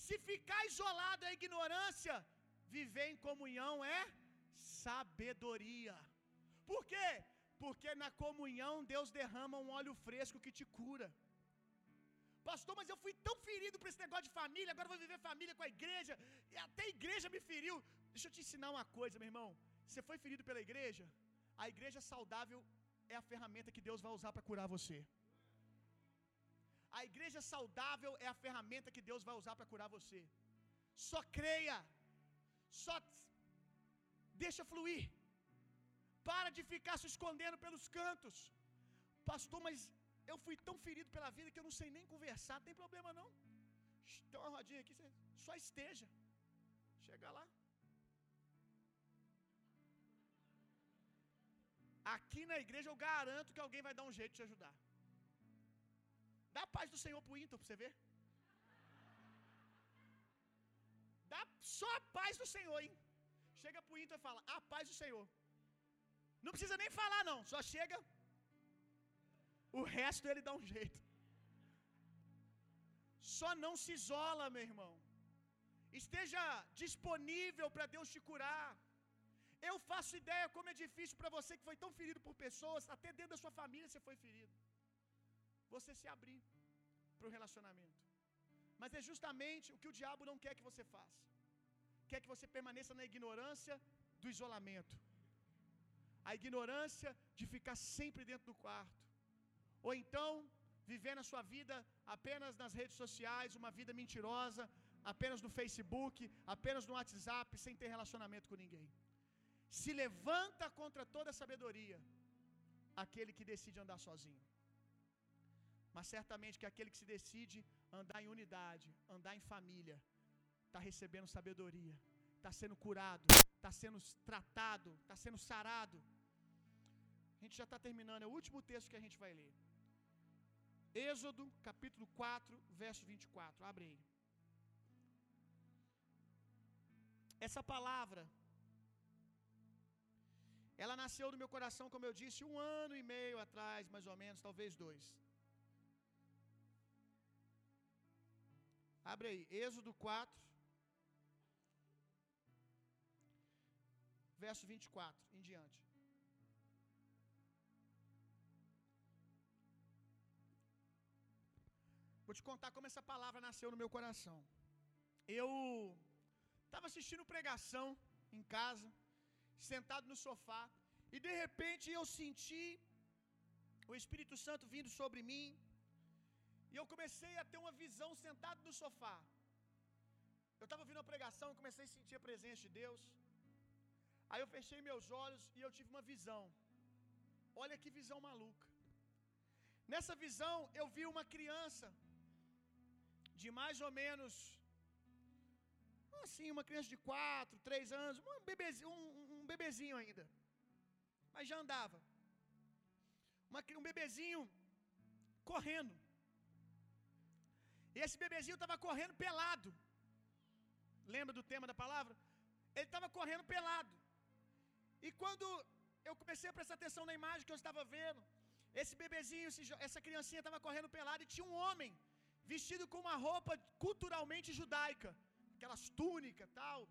Se ficar isolado é ignorância, viver em comunhão é sabedoria. Por quê? Porque na comunhão Deus derrama um óleo fresco que te cura. Pastor, mas eu fui tão ferido por esse negócio de família, agora vou viver família com a igreja, e até a igreja me feriu. Deixa eu te ensinar uma coisa, meu irmão. Você foi ferido pela igreja? A igreja saudável é a ferramenta que Deus vai usar para curar você. A igreja saudável é a ferramenta que Deus vai usar para curar você. Só creia. Só deixa fluir. Para de ficar se escondendo pelos cantos. Pastor, mas eu fui tão ferido pela vida que eu não sei nem conversar. Não tem problema não. Tem uma rodinha aqui, só esteja. Chega lá. Aqui na igreja eu garanto que alguém vai dar um jeito de te ajudar. Dá a paz do Senhor pro Inter pra você ver. Dá só a paz do Senhor, hein? Chega pro Inter e fala: A paz do Senhor. Não precisa nem falar, não. Só chega. O resto ele dá um jeito. Só não se isola, meu irmão. Esteja disponível para Deus te curar. Eu faço ideia como é difícil para você que foi tão ferido por pessoas, até dentro da sua família você foi ferido. Você se abrir para o relacionamento. Mas é justamente o que o diabo não quer que você faça. Quer que você permaneça na ignorância do isolamento a ignorância de ficar sempre dentro do quarto, ou então viver na sua vida apenas nas redes sociais, uma vida mentirosa, apenas no Facebook, apenas no WhatsApp, sem ter relacionamento com ninguém. Se levanta contra toda a sabedoria aquele que decide andar sozinho. mas certamente que aquele que se decide andar em unidade, andar em família, está recebendo sabedoria, está sendo curado, está sendo tratado, está sendo sarado. A gente já está terminando, é o último texto que a gente vai ler. Êxodo, capítulo 4, verso 24. Abre aí. Essa palavra, ela nasceu no meu coração, como eu disse, um ano e meio atrás, mais ou menos, talvez dois. Abre aí, Êxodo 4, verso 24 em diante. Vou te contar como essa palavra nasceu no meu coração. Eu estava assistindo pregação em casa, sentado no sofá, e de repente eu senti o Espírito Santo vindo sobre mim, e eu comecei a ter uma visão sentado no sofá. Eu estava ouvindo a pregação e comecei a sentir a presença de Deus. Aí eu fechei meus olhos e eu tive uma visão. Olha que visão maluca. Nessa visão eu vi uma criança de mais ou menos assim, uma criança de 4, 3 anos, um bebezinho, um, um bebezinho ainda. Mas já andava. Uma, um bebezinho correndo. E esse bebezinho estava correndo pelado. Lembra do tema da palavra? Ele estava correndo pelado. E quando eu comecei a prestar atenção na imagem que eu estava vendo, esse bebezinho, essa criancinha estava correndo pelado e tinha um homem vestido com uma roupa culturalmente judaica, aquelas túnicas tal.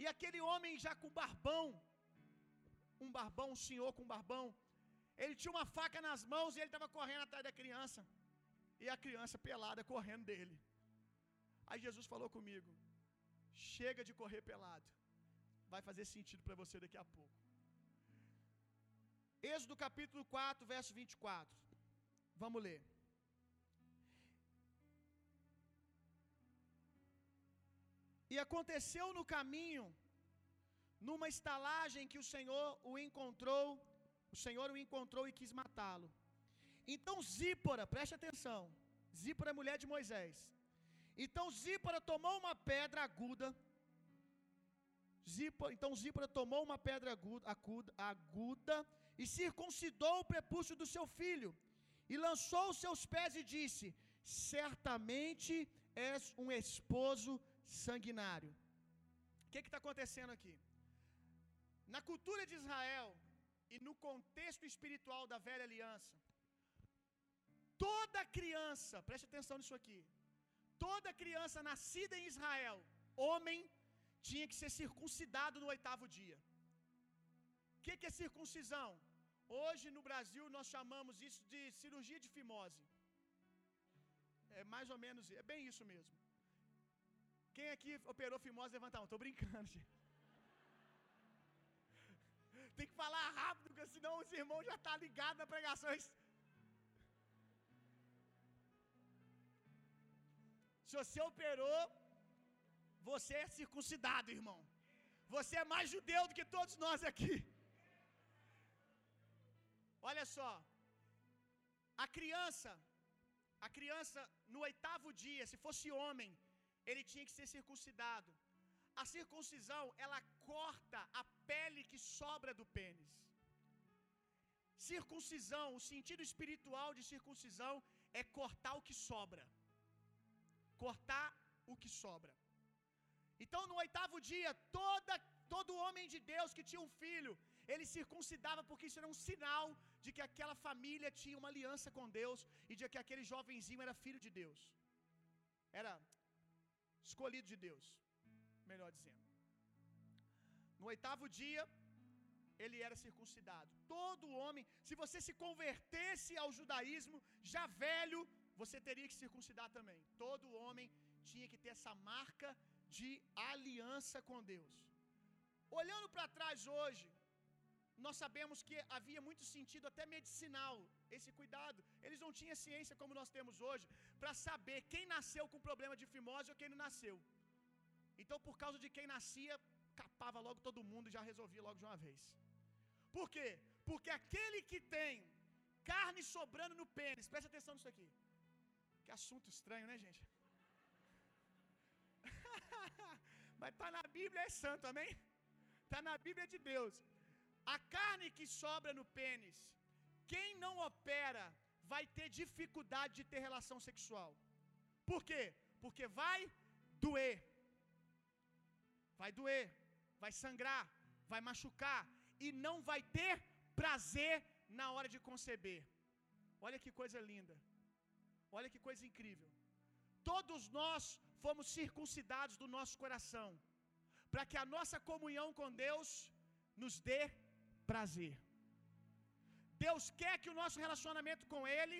E aquele homem já com barbão, um barbão, um senhor com barbão, ele tinha uma faca nas mãos e ele estava correndo atrás da criança. E a criança pelada correndo dele. Aí Jesus falou comigo: Chega de correr pelado. Vai fazer sentido para você daqui a pouco. Êxodo capítulo 4, verso 24. Vamos ler. E aconteceu no caminho, numa estalagem que o Senhor o encontrou, o Senhor o encontrou e quis matá-lo. Então Zípora, preste atenção, Zípora é mulher de Moisés. Então Zípora tomou uma pedra aguda, Zípora, então Zípora tomou uma pedra aguda, aguda, aguda e circuncidou o prepúcio do seu filho, e lançou os seus pés e disse: Certamente és um esposo sanguinário. O que está acontecendo aqui? Na cultura de Israel e no contexto espiritual da velha aliança, toda criança, preste atenção nisso aqui, toda criança nascida em Israel, homem, tinha que ser circuncidado no oitavo dia. O que, que é circuncisão? Hoje no Brasil nós chamamos isso de cirurgia de fimose. É mais ou menos, é bem isso mesmo. Quem aqui operou fimose, levanta a mão. Tô brincando, gente. Tem que falar rápido, porque senão os irmãos já tá ligado na pregação. Se você operou, você é circuncidado, irmão. Você é mais judeu do que todos nós aqui. Olha só. A criança, a criança no oitavo dia, se fosse homem, ele tinha que ser circuncidado. A circuncisão, ela corta a pele que sobra do pênis. Circuncisão, o sentido espiritual de circuncisão é cortar o que sobra. Cortar o que sobra. Então, no oitavo dia, toda, todo homem de Deus que tinha um filho, ele circuncidava porque isso era um sinal de que aquela família tinha uma aliança com Deus e de que aquele jovenzinho era filho de Deus. Era escolhido de Deus, melhor dizendo. No oitavo dia, ele era circuncidado. Todo homem, se você se convertesse ao judaísmo, já velho, você teria que circuncidar também. Todo homem tinha que ter essa marca de aliança com Deus. Olhando para trás hoje, nós sabemos que havia muito sentido até medicinal esse cuidado. Eles não tinham ciência como nós temos hoje para saber quem nasceu com problema de fimose ou quem não nasceu. Então, por causa de quem nascia, capava logo todo mundo e já resolvia logo de uma vez. Por quê? Porque aquele que tem carne sobrando no pênis. Presta atenção nisso aqui. Que assunto estranho, né, gente? Mas tá na Bíblia, é santo, amém? Tá na Bíblia de Deus. A carne que sobra no pênis, quem não opera vai ter dificuldade de ter relação sexual. Por quê? Porque vai doer. Vai doer, vai sangrar, vai machucar e não vai ter prazer na hora de conceber. Olha que coisa linda. Olha que coisa incrível. Todos nós fomos circuncidados do nosso coração, para que a nossa comunhão com Deus nos dê prazer. Deus quer que o nosso relacionamento com Ele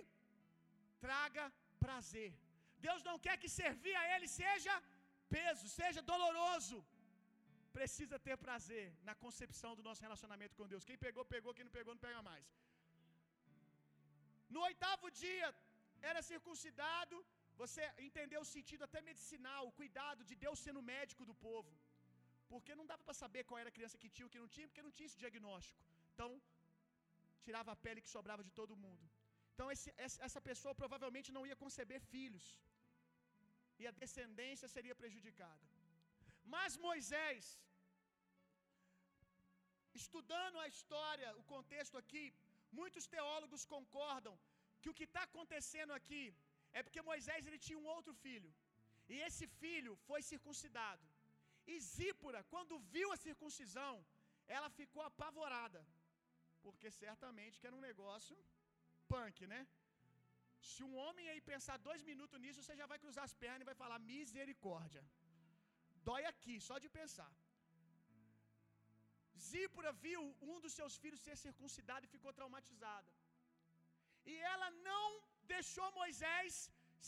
traga prazer. Deus não quer que servir a Ele seja peso, seja doloroso. Precisa ter prazer na concepção do nosso relacionamento com Deus. Quem pegou, pegou, quem não pegou, não pega mais. No oitavo dia, era circuncidado. Você entendeu o sentido até medicinal, o cuidado de Deus sendo médico do povo. Porque não dava para saber qual era a criança que tinha ou que não tinha, porque não tinha esse diagnóstico. Então, tirava a pele que sobrava de todo mundo. Então, esse, essa pessoa provavelmente não ia conceber filhos. E a descendência seria prejudicada. Mas Moisés, estudando a história, o contexto aqui, muitos teólogos concordam que o que está acontecendo aqui é porque Moisés ele tinha um outro filho. E esse filho foi circuncidado. E Zípora, quando viu a circuncisão, ela ficou apavorada. Porque certamente que era um negócio punk, né? Se um homem aí pensar dois minutos nisso, você já vai cruzar as pernas e vai falar misericórdia. Dói aqui, só de pensar. Zípora viu um dos seus filhos ser circuncidado e ficou traumatizada. E ela não deixou Moisés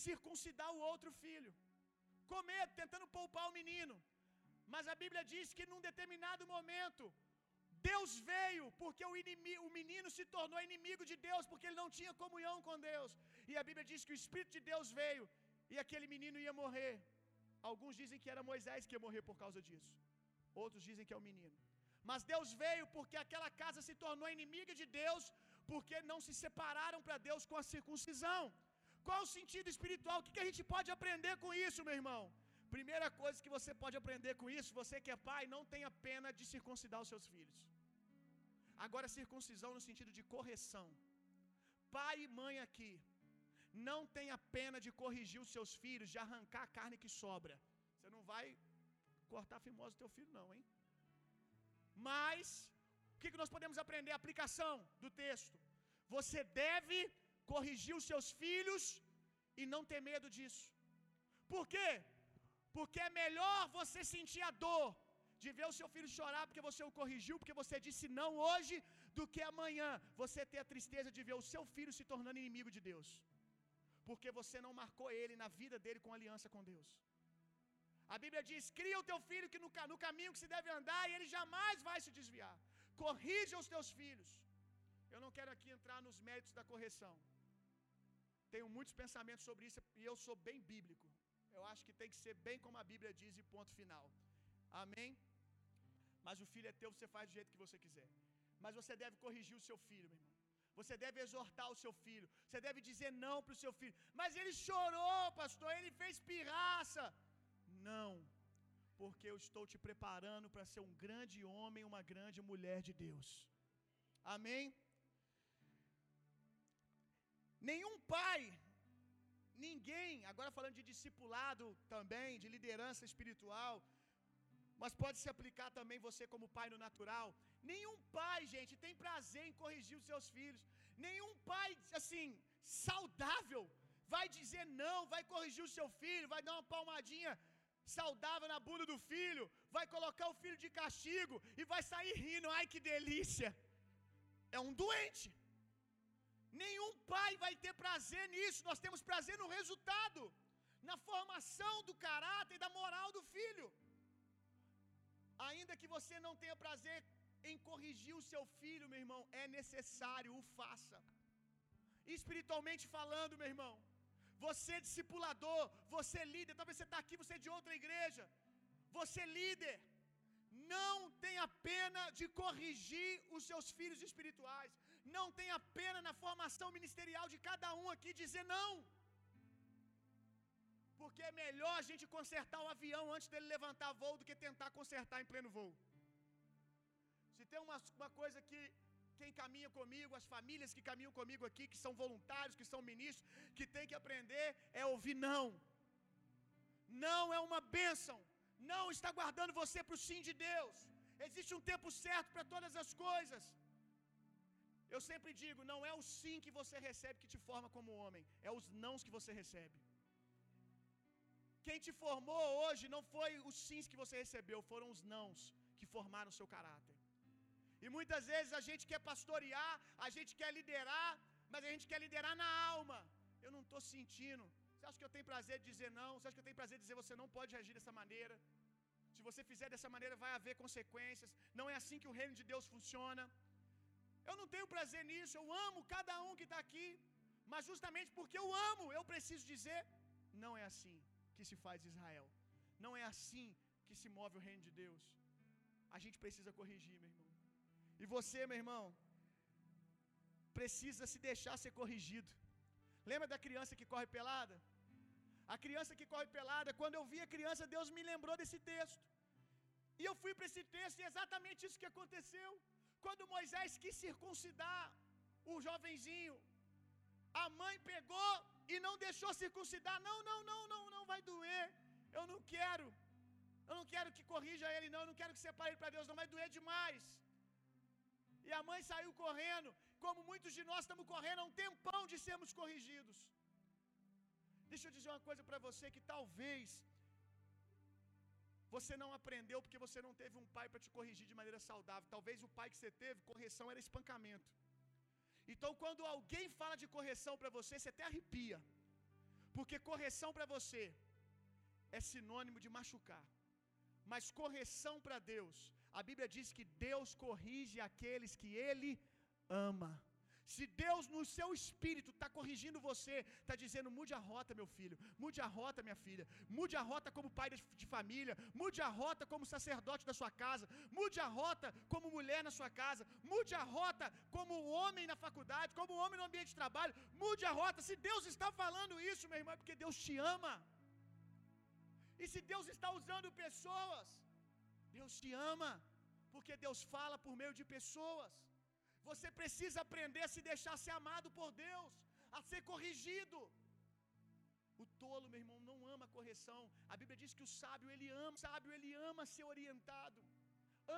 circuncidar o outro filho, com medo, tentando poupar o menino. Mas a Bíblia diz que num determinado momento, Deus veio porque o, inimigo, o menino se tornou inimigo de Deus, porque ele não tinha comunhão com Deus. E a Bíblia diz que o Espírito de Deus veio e aquele menino ia morrer. Alguns dizem que era Moisés que ia morrer por causa disso. Outros dizem que é o menino. Mas Deus veio porque aquela casa se tornou inimiga de Deus, porque não se separaram para Deus com a circuncisão. Qual o sentido espiritual? O que a gente pode aprender com isso, meu irmão? Primeira coisa que você pode aprender com isso, você que é pai, não tenha pena de circuncidar os seus filhos. Agora, circuncisão no sentido de correção. Pai e mãe aqui, não tenha pena de corrigir os seus filhos, de arrancar a carne que sobra. Você não vai cortar a fimosa do teu filho, não, hein? Mas, o que nós podemos aprender? A aplicação do texto. Você deve corrigir os seus filhos e não ter medo disso. Por quê? Porque é melhor você sentir a dor de ver o seu filho chorar porque você o corrigiu, porque você disse não hoje, do que amanhã você ter a tristeza de ver o seu filho se tornando inimigo de Deus. Porque você não marcou ele na vida dele com aliança com Deus. A Bíblia diz: cria o teu filho que no, no caminho que se deve andar e ele jamais vai se desviar. Corrija os teus filhos. Eu não quero aqui entrar nos méritos da correção. Tenho muitos pensamentos sobre isso e eu sou bem bíblico. Eu acho que tem que ser bem como a Bíblia diz e ponto final. Amém? Mas o filho é teu, você faz do jeito que você quiser. Mas você deve corrigir o seu filho, meu irmão. Você deve exortar o seu filho. Você deve dizer não para o seu filho. Mas ele chorou, pastor, ele fez pirraça. Não, porque eu estou te preparando para ser um grande homem, uma grande mulher de Deus. Amém? Nenhum pai, ninguém, agora falando de discipulado também, de liderança espiritual, mas pode se aplicar também você como pai no natural. Nenhum pai, gente, tem prazer em corrigir os seus filhos. Nenhum pai, assim, saudável, vai dizer não, vai corrigir o seu filho, vai dar uma palmadinha saudável na bunda do filho, vai colocar o filho de castigo e vai sair rindo. Ai que delícia! É um doente. Nenhum pai vai ter prazer nisso. Nós temos prazer no resultado, na formação do caráter e da moral do filho. Ainda que você não tenha prazer em corrigir o seu filho, meu irmão, é necessário, o faça. Espiritualmente falando, meu irmão, você é discipulador, você é líder, talvez você está aqui, você é de outra igreja, você é líder, não tenha pena de corrigir os seus filhos espirituais, não tenha pena na formação ministerial cada um aqui dizer não. Porque é melhor a gente consertar o avião antes dele levantar voo do que tentar consertar em pleno voo. Se tem uma, uma coisa que quem caminha comigo, as famílias que caminham comigo aqui, que são voluntários, que são ministros, que tem que aprender é ouvir não. Não é uma bênção. Não está guardando você para o sim de Deus. Existe um tempo certo para todas as coisas. Eu sempre digo, não é o sim que você recebe que te forma como homem, é os nãos que você recebe. Quem te formou hoje não foi os sims que você recebeu, foram os nãos que formaram o seu caráter. E muitas vezes a gente quer pastorear, a gente quer liderar, mas a gente quer liderar na alma. Eu não estou sentindo. Você acha que eu tenho prazer de dizer não? Você acha que eu tenho prazer de dizer você não pode agir dessa maneira? Se você fizer dessa maneira, vai haver consequências. Não é assim que o reino de Deus funciona. Eu não tenho prazer nisso. Eu amo cada um que está aqui. Mas justamente porque eu amo, eu preciso dizer: não é assim que se faz Israel. Não é assim que se move o reino de Deus. A gente precisa corrigir, meu irmão. E você, meu irmão, precisa se deixar ser corrigido. Lembra da criança que corre pelada? A criança que corre pelada, quando eu vi a criança, Deus me lembrou desse texto. E eu fui para esse texto e é exatamente isso que aconteceu. Quando Moisés quis circuncidar o jovenzinho, a mãe pegou e não deixou circuncidar. Não, não, não, não, não vai doer. Eu não quero. Eu não quero que corrija ele, não. Eu não quero que separe ele para Deus, não vai doer demais. E a mãe saiu correndo, como muitos de nós estamos correndo há um tempão de sermos corrigidos. Deixa eu dizer uma coisa para você que talvez você não aprendeu porque você não teve um pai para te corrigir de maneira saudável. Talvez o pai que você teve, correção era espancamento. Então, quando alguém fala de correção para você, você até arrepia. Porque correção para você é sinônimo de machucar. Mas correção para Deus, a Bíblia diz que Deus corrige aqueles que Ele ama. Se Deus no seu espírito está corrigindo você, está dizendo: mude a rota, meu filho, mude a rota, minha filha, mude a rota como pai de família, mude a rota como sacerdote da sua casa, mude a rota como mulher na sua casa, mude a rota como homem na faculdade, como homem no ambiente de trabalho, mude a rota. Se Deus está falando isso, meu irmão, é porque Deus te ama. E se Deus está usando pessoas, Deus te ama, porque Deus fala por meio de pessoas. Você precisa aprender a se deixar ser amado por Deus, a ser corrigido. O tolo, meu irmão, não ama correção. A Bíblia diz que o sábio ele ama, o sábio ele ama ser orientado,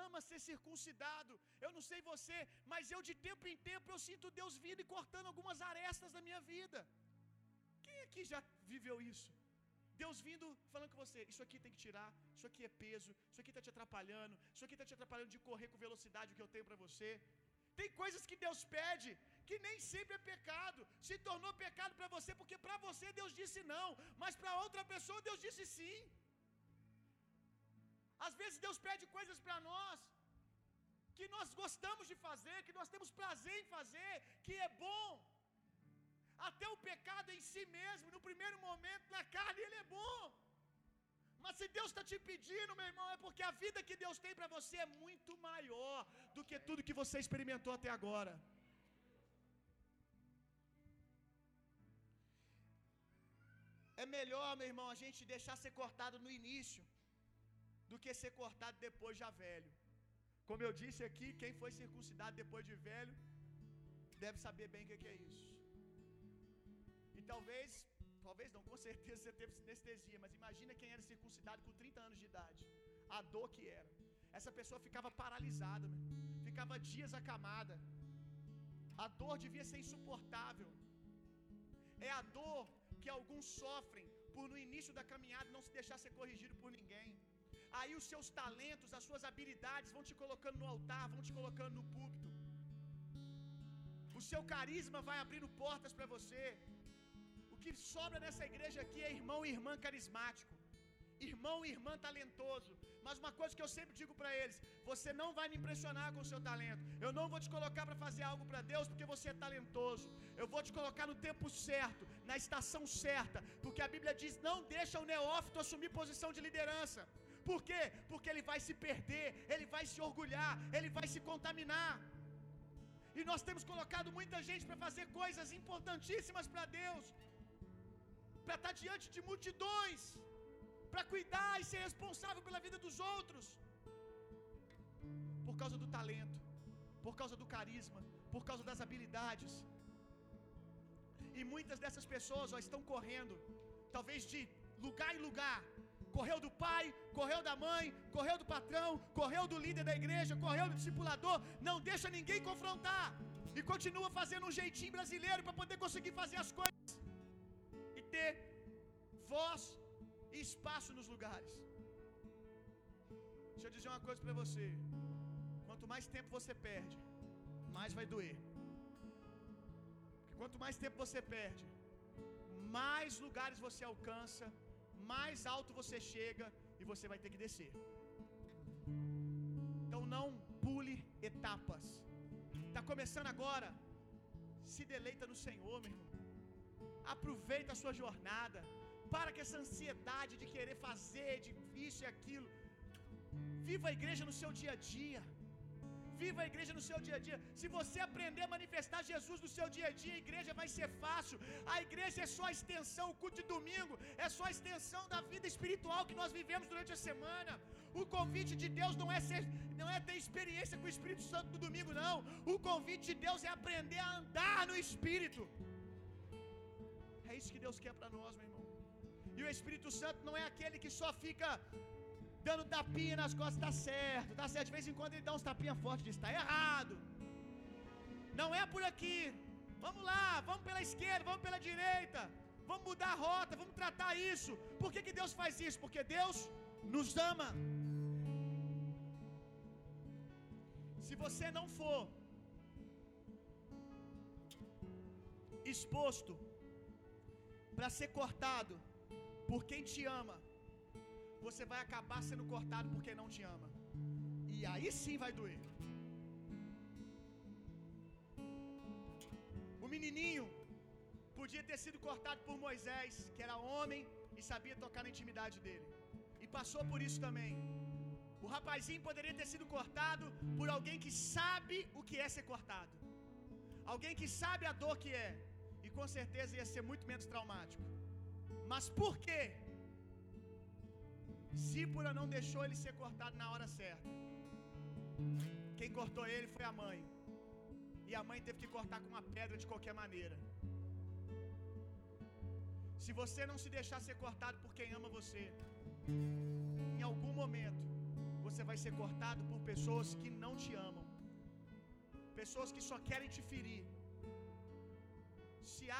ama ser circuncidado. Eu não sei você, mas eu de tempo em tempo eu sinto Deus vindo e cortando algumas arestas da minha vida. Quem aqui já viveu isso? Deus vindo falando com você, isso aqui tem que tirar, isso aqui é peso, isso aqui está te atrapalhando, isso aqui está te atrapalhando de correr com velocidade que eu tenho para você. Tem coisas que Deus pede que nem sempre é pecado. Se tornou pecado para você porque para você Deus disse não, mas para outra pessoa Deus disse sim. Às vezes Deus pede coisas para nós que nós gostamos de fazer, que nós temos prazer em fazer, que é bom. Até o pecado em si mesmo, no primeiro momento, na carne, ele é bom. Mas se Deus está te pedindo, meu irmão, é porque a vida que Deus tem para você é muito maior do que tudo que você experimentou até agora. É melhor, meu irmão, a gente deixar ser cortado no início do que ser cortado depois já velho. Como eu disse aqui, quem foi circuncidado depois de velho deve saber bem o que é isso. E talvez Talvez não, com certeza você teve sinestesia, mas imagina quem era circuncidado com 30 anos de idade. A dor que era. Essa pessoa ficava paralisada, ficava dias acamada. A dor devia ser insuportável. É a dor que alguns sofrem por no início da caminhada não se deixar ser corrigido por ninguém. Aí os seus talentos, as suas habilidades vão te colocando no altar, vão te colocando no púlpito. O seu carisma vai abrindo portas para você que sobra nessa igreja aqui é irmão e irmã carismático, irmão e irmã talentoso. Mas uma coisa que eu sempre digo para eles: você não vai me impressionar com o seu talento. Eu não vou te colocar para fazer algo para Deus porque você é talentoso. Eu vou te colocar no tempo certo, na estação certa, porque a Bíblia diz: não deixa o neófito assumir posição de liderança. Por quê? Porque ele vai se perder, ele vai se orgulhar, ele vai se contaminar. E nós temos colocado muita gente para fazer coisas importantíssimas para Deus, para estar diante de multidões, para cuidar e ser responsável pela vida dos outros, por causa do talento, por causa do carisma, por causa das habilidades. E muitas dessas pessoas ó, estão correndo, talvez de lugar em lugar. Correu do pai, correu da mãe, correu do patrão, correu do líder da igreja, correu do discipulador, não deixa ninguém confrontar. E continua fazendo um jeitinho brasileiro para poder conseguir fazer as coisas ter voz e espaço nos lugares. Deixa eu dizer uma coisa para você. Quanto mais tempo você perde, mais vai doer. Porque quanto mais tempo você perde, mais lugares você alcança, mais alto você chega e você vai ter que descer. Então não pule etapas. Está começando agora. Se deleita no Senhor, meu irmão. Aproveita a sua jornada. Para com essa ansiedade de querer fazer, de isso e aquilo. Viva a igreja no seu dia a dia. Viva a igreja no seu dia a dia. Se você aprender a manifestar Jesus no seu dia a dia, a igreja vai ser fácil. A igreja é só a extensão, o culto de domingo é só a extensão da vida espiritual que nós vivemos durante a semana. O convite de Deus não é ser, não é ter experiência com o Espírito Santo no domingo, não. O convite de Deus é aprender a andar no Espírito. Isso que Deus quer para nós, meu irmão. E o Espírito Santo não é aquele que só fica dando tapinha nas costas, tá certo, tá certo. De vez em quando ele dá uns tapinha forte, diz, tá errado. Não é por aqui. Vamos lá, vamos pela esquerda, vamos pela direita. Vamos mudar a rota, vamos tratar isso. Por que, que Deus faz isso? Porque Deus nos ama. Se você não for exposto para ser cortado por quem te ama, você vai acabar sendo cortado porque não te ama. E aí sim vai doer. O menininho podia ter sido cortado por Moisés, que era homem e sabia tocar na intimidade dele. E passou por isso também. O rapazinho poderia ter sido cortado por alguém que sabe o que é ser cortado. Alguém que sabe a dor que é. Com certeza ia ser muito menos traumático. Mas por quê? Zípora não deixou ele ser cortado na hora certa. Quem cortou ele foi a mãe. E a mãe teve que cortar com uma pedra de qualquer maneira. Se você não se deixar ser cortado por quem ama você, em algum momento você vai ser cortado por pessoas que não te amam, pessoas que só querem te ferir.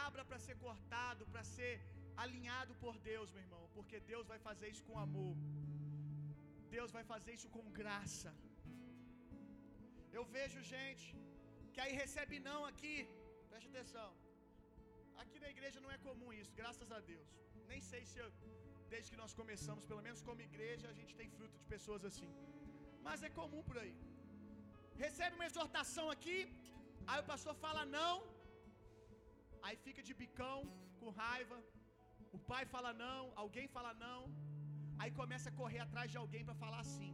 Abra para ser cortado, para ser alinhado por Deus, meu irmão, porque Deus vai fazer isso com amor. Deus vai fazer isso com graça. Eu vejo gente que aí recebe não aqui. Preste atenção. Aqui na igreja não é comum isso, graças a Deus. Nem sei se eu, desde que nós começamos, pelo menos como igreja, a gente tem fruto de pessoas assim. Mas é comum por aí. Recebe uma exortação aqui, aí o pastor fala não, aí fica de bicão, com raiva, o pai fala não, alguém fala não, aí começa a correr atrás de alguém para falar sim.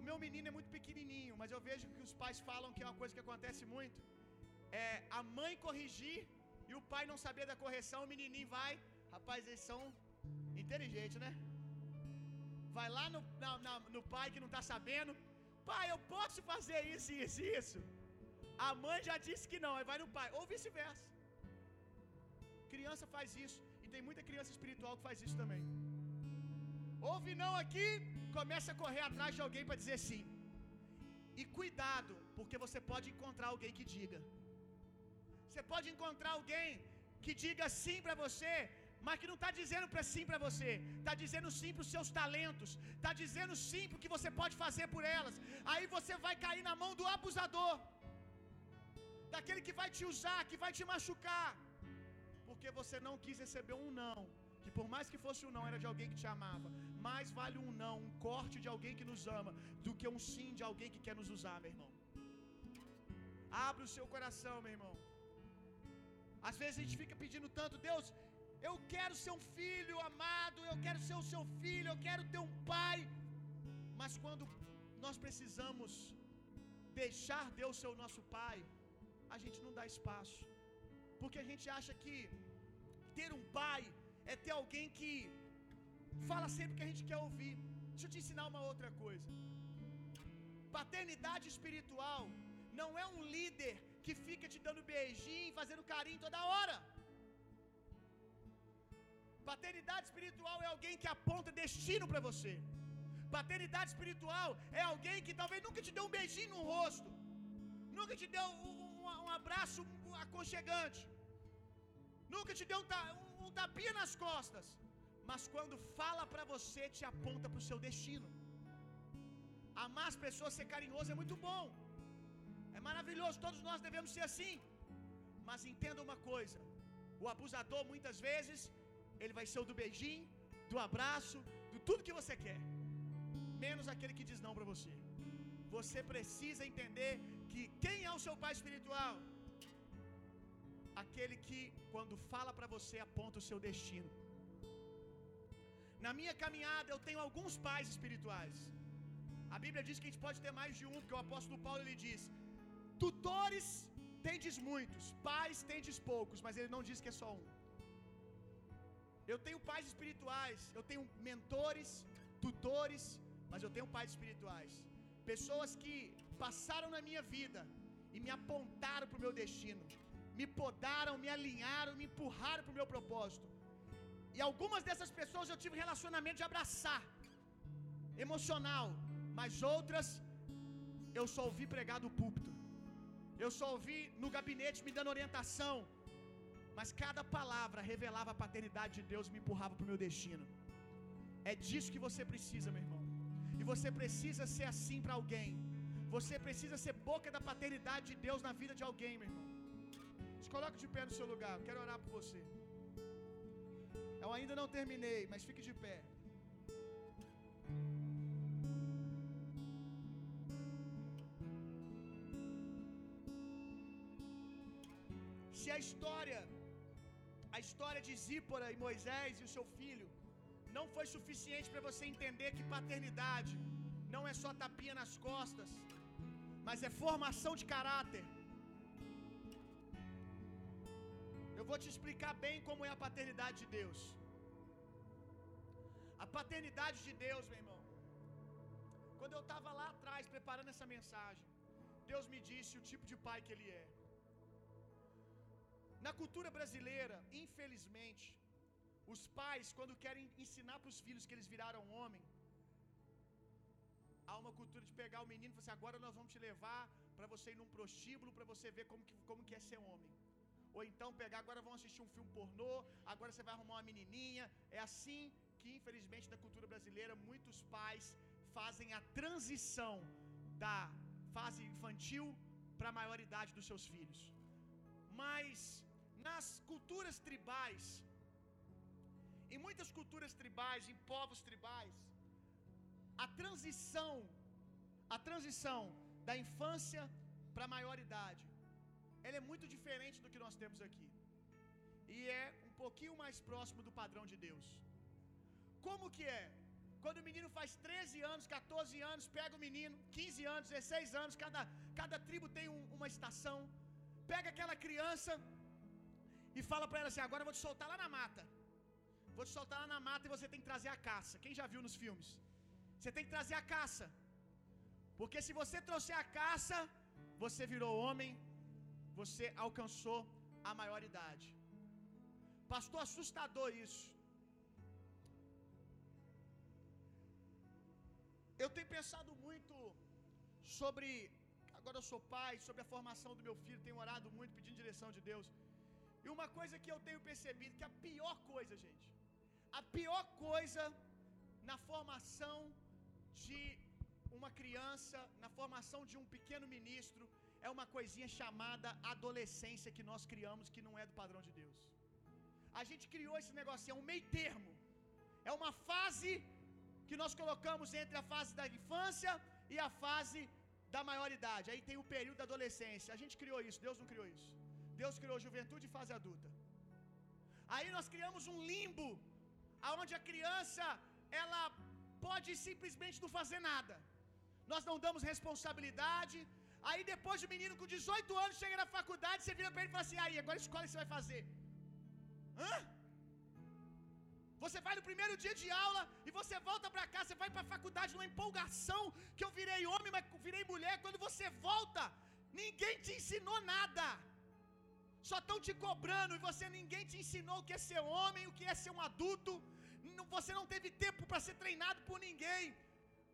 O meu menino é muito pequenininho, mas eu vejo que os pais falam que é uma coisa que acontece muito. É a mãe corrigir e o pai não saber da correção, o menininho vai, rapaz, eles são inteligentes, né? Vai lá no, na, na, no pai que não está sabendo, pai, eu posso fazer isso, isso, isso. A mãe já disse que não, aí vai no pai, ou vice-versa. Criança faz isso. E tem muita criança espiritual que faz isso também. Ouve não aqui, começa a correr atrás de alguém para dizer sim. E cuidado, porque você pode encontrar alguém que diga. Você pode encontrar alguém que diga sim para você, mas que não está dizendo para sim para você, está dizendo sim para os seus talentos, está dizendo sim para o que você pode fazer por elas. Aí você vai cair na mão do abusador, daquele que vai te usar, que vai te machucar porque você não quis receber um não, que por mais que fosse um não, era de alguém que te amava. Mais vale um não, um corte de alguém que nos ama, do que um sim de alguém que quer nos usar, meu irmão. Abre o seu coração, meu irmão. Às vezes a gente fica pedindo tanto, Deus, eu quero ser um filho amado, eu quero ser o seu filho, eu quero ter um pai. Mas quando nós precisamos deixar Deus ser o nosso pai, a gente não dá espaço. Porque a gente acha que ter um pai é ter alguém que fala sempre que a gente quer ouvir. Deixa eu te ensinar uma outra coisa. Paternidade espiritual não é um líder que fica te dando beijinho, fazendo carinho toda hora. Paternidade espiritual é alguém que aponta destino para você. Paternidade espiritual é alguém que talvez nunca te deu um beijinho no rosto, nunca te deu um, um, um abraço aconchegante, nunca te deu um, um, um tapinha nas costas, mas quando fala para você, te aponta para o seu destino. Amar as pessoas, ser carinhoso é muito bom, é maravilhoso, todos nós devemos ser assim. Mas entenda uma coisa: o abusador muitas vezes ele vai ser o do beijinho, do abraço, do tudo que você quer, menos aquele que diz não para você. Você precisa entender que quem é o seu pai espiritual? Aquele que, quando fala para você, aponta o seu destino. Na minha caminhada, eu tenho alguns pais espirituais. A Bíblia diz que a gente pode ter mais de um, porque o apóstolo Paulo ele diz: Tutores tendes muitos, pais tendes poucos, mas ele não diz que é só um. Eu tenho pais espirituais, eu tenho mentores, tutores, mas eu tenho pais espirituais. Pessoas que passaram na minha vida e me apontaram para o meu destino, me podaram, me alinharam, me empurraram para o meu propósito. E algumas dessas pessoas eu tive relacionamento de abraçar, emocional, mas outras eu só ouvi pregar do púlpito. Eu só ouvi no gabinete me dando orientação, mas cada palavra revelava a paternidade de Deus e me empurrava para o meu destino. É disso que você precisa, meu irmão. E você precisa ser assim para alguém. Você precisa ser boca da paternidade de Deus na vida de alguém, meu irmão. Se coloque de pé no seu lugar, quero orar por você. Eu ainda não terminei, mas fique de pé. Se a história, a história de Zípora e Moisés e o seu filho, não foi suficiente para você entender que paternidade não é só tapinha nas costas, mas é formação de caráter. Eu vou te explicar bem como é a paternidade de Deus. A paternidade de Deus, meu irmão. Quando eu estava lá atrás preparando essa mensagem, Deus me disse o tipo de pai que Ele é. Na cultura brasileira, infelizmente, os pais, quando querem ensinar para os filhos que eles viraram homem, há uma cultura de pegar o menino e falar assim: agora nós vamos te levar para você ir num prostíbulo para você ver como que, como que é ser homem. Ou então pegar, agora vamos assistir um filme pornô, agora você vai arrumar uma menininha. É assim que, infelizmente, na cultura brasileira, muitos pais fazem a transição da fase infantil para a maioridade dos seus filhos. Mas nas culturas tribais, em muitas culturas tribais, em povos tribais, a transição, a transição da infância para a maioridade, ela é muito diferente do que nós temos aqui. E é um pouquinho mais próximo do padrão de Deus. Como que é? Quando o menino faz 13 anos, 14 anos, pega o menino, 15 anos, 16 anos, cada, cada tribo tem um, uma estação. Pega aquela criança e fala para ela assim: agora eu vou te soltar lá na mata. Vou te soltar lá na mata e você tem que trazer a caça. Quem já viu nos filmes? Você tem que trazer a caça. Porque se você trouxer a caça, você virou homem, você alcançou a maioridade. Pastor, assustador isso. Eu tenho pensado muito sobre. Agora eu sou pai, sobre a formação do meu filho, tenho orado muito, pedindo direção de Deus. E uma coisa que eu tenho percebido, que a pior coisa, gente, a pior coisa na formação de uma criança, na formação de um pequeno ministro, é uma coisinha chamada adolescência que nós criamos que não é do padrão de Deus. A gente criou esse negócio, é um meio termo. É uma fase que nós colocamos entre a fase da infância e a fase da maioridade. Aí tem o período da adolescência. A gente criou isso, Deus não criou isso. Deus criou juventude e fase adulta. Aí nós criamos um limbo aonde a criança ela pode simplesmente não fazer nada. Nós não damos responsabilidade, Aí depois o menino com 18 anos chega na faculdade, você vira para ele e fala assim: "Aí, agora escolhe o que você vai fazer". Hã? Você vai no primeiro dia de aula e você volta para casa, você vai para a faculdade numa empolgação que eu virei homem, mas virei mulher. Quando você volta, ninguém te ensinou nada. Só estão te cobrando e você ninguém te ensinou o que é ser homem, o que é ser um adulto. Você não teve tempo para ser treinado por ninguém.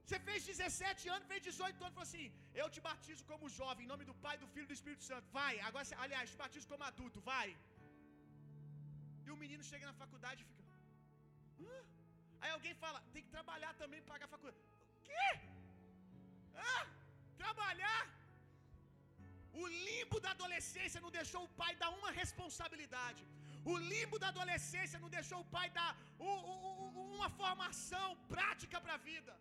Você fez 17 anos, fez 18 anos, falou assim: Eu te batizo como jovem, em nome do Pai, do Filho e do Espírito Santo. Vai. Agora, aliás, te batizo como adulto, vai. E o menino chega na faculdade e fica. Hã? Aí alguém fala: Tem que trabalhar também, pagar a faculdade. O quê? Hã? Trabalhar? O limbo da adolescência não deixou o pai dar uma responsabilidade. O limbo da adolescência não deixou o pai dar uma formação prática para a vida.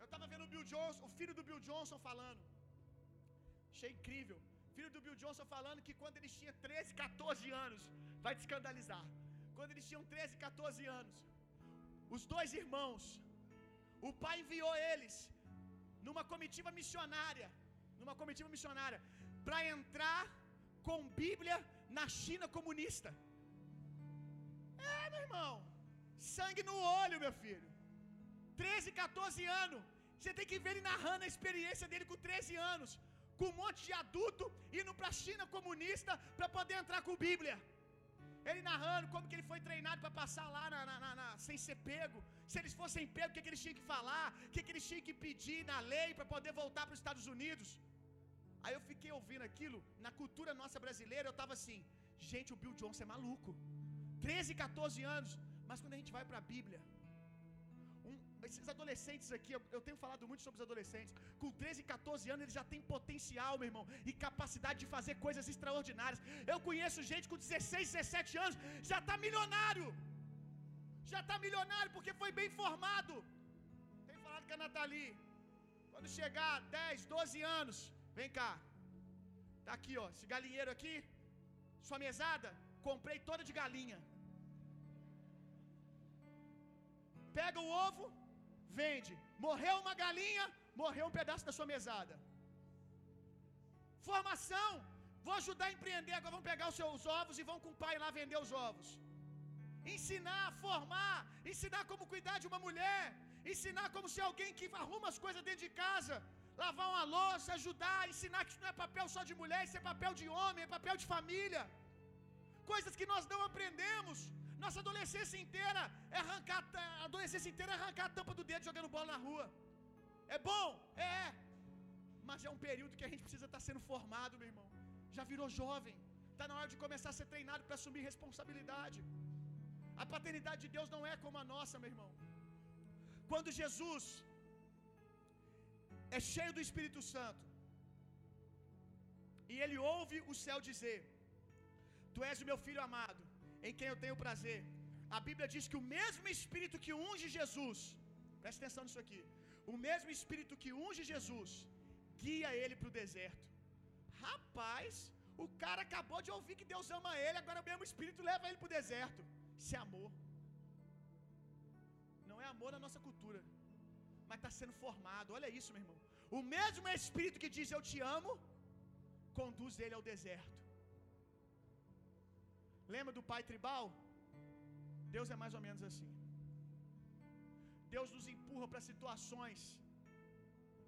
Eu estava vendo o Bill Johnson, o filho do Bill Johnson falando. Achei incrível. Filho do Bill Johnson falando que quando eles tinham 13, 14 anos, vai te escandalizar. Quando eles tinham 13, 14 anos, os dois irmãos, o pai enviou eles numa comitiva missionária numa comitiva missionária, para entrar com Bíblia na China comunista. É, meu irmão, sangue no olho, meu filho. 13, 14 anos. Você tem que ver ele narrando a experiência dele com 13 anos, com um monte de adulto indo para a China comunista para poder entrar com Bíblia. Ele narrando como que ele foi treinado para passar lá na, na, na, sem ser pego. Se eles fossem pegos, o que, que eles tinham que falar? O que, que eles tinham que pedir na lei para poder voltar para os Estados Unidos? Aí eu fiquei ouvindo aquilo, na cultura nossa brasileira, eu estava assim, gente, o Bill Johnson é maluco. 13, 14 anos, mas quando a gente vai para a Bíblia, um, esses adolescentes aqui, eu, eu, tenho falado muito sobre os adolescentes, com 13, 14 anos eles já têm potencial, meu irmão, e capacidade de fazer coisas extraordinárias. Eu conheço gente com 16, 17 anos, já está milionário. Já está milionário porque foi bem formado. Tenho falado com a Nathalie. Quando chegar 10, 12 anos, Vem cá. Tá aqui, ó. Esse galinheiro aqui. Sua mesada, comprei toda de galinha. Pega o ovo, vende. Morreu uma galinha, morreu um pedaço da sua mesada. Formação. Vou ajudar a empreender. Agora vamos pegar os seus ovos e vão com o pai lá vender os ovos. Ensinar, formar, ensinar como cuidar de uma mulher, ensinar como ser alguém que arruma as coisas dentro de casa lavar uma louça, ajudar, ensinar que isso não é papel só de mulher, isso é papel de homem, é papel de família. Coisas que nós não aprendemos. Nossa adolescência inteira é arrancar, a adolescência inteira é arrancar a tampa do dedo jogando bola na rua. É bom? É. Mas é um período que a gente precisa estar sendo formado, meu irmão. Já virou jovem. Está na hora de começar a ser treinado para assumir responsabilidade. A paternidade de Deus não é como a nossa, meu irmão. Quando Jesus é cheio do Espírito Santo. E ele ouve o céu dizer: Tu és o meu filho amado, em quem eu tenho prazer. A Bíblia diz que o mesmo Espírito que unge Jesus, presta atenção nisso aqui, o mesmo Espírito que unge Jesus, guia ele para o deserto. Rapaz, o cara acabou de ouvir que Deus ama ele, agora o mesmo Espírito leva ele para o deserto. Isso é amor. Não é amor na nossa cultura mas está sendo formado. Olha isso, meu irmão. O mesmo Espírito que diz eu te amo, conduz ele ao deserto. Lembra do pai tribal? Deus é mais ou menos assim. Deus nos empurra para situações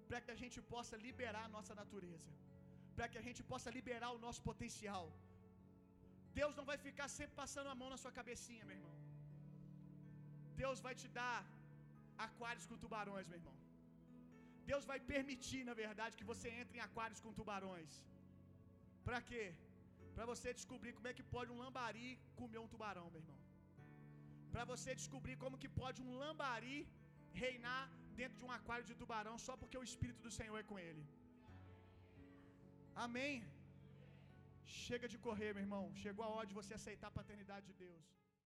para que a gente possa liberar a nossa natureza, para que a gente possa liberar o nosso potencial. Deus não vai ficar sempre passando a mão na sua cabecinha, meu irmão. Deus vai te dar aquários com tubarões, meu irmão. Deus vai permitir, na verdade, que você entre em aquários com tubarões. Para quê? Para você descobrir como é que pode um lambari comer um tubarão, meu irmão. Para você descobrir como que pode um lambari reinar dentro de um aquário de tubarão só porque o espírito do Senhor é com ele. Amém. Chega de correr, meu irmão. Chegou a hora de você aceitar a paternidade de Deus.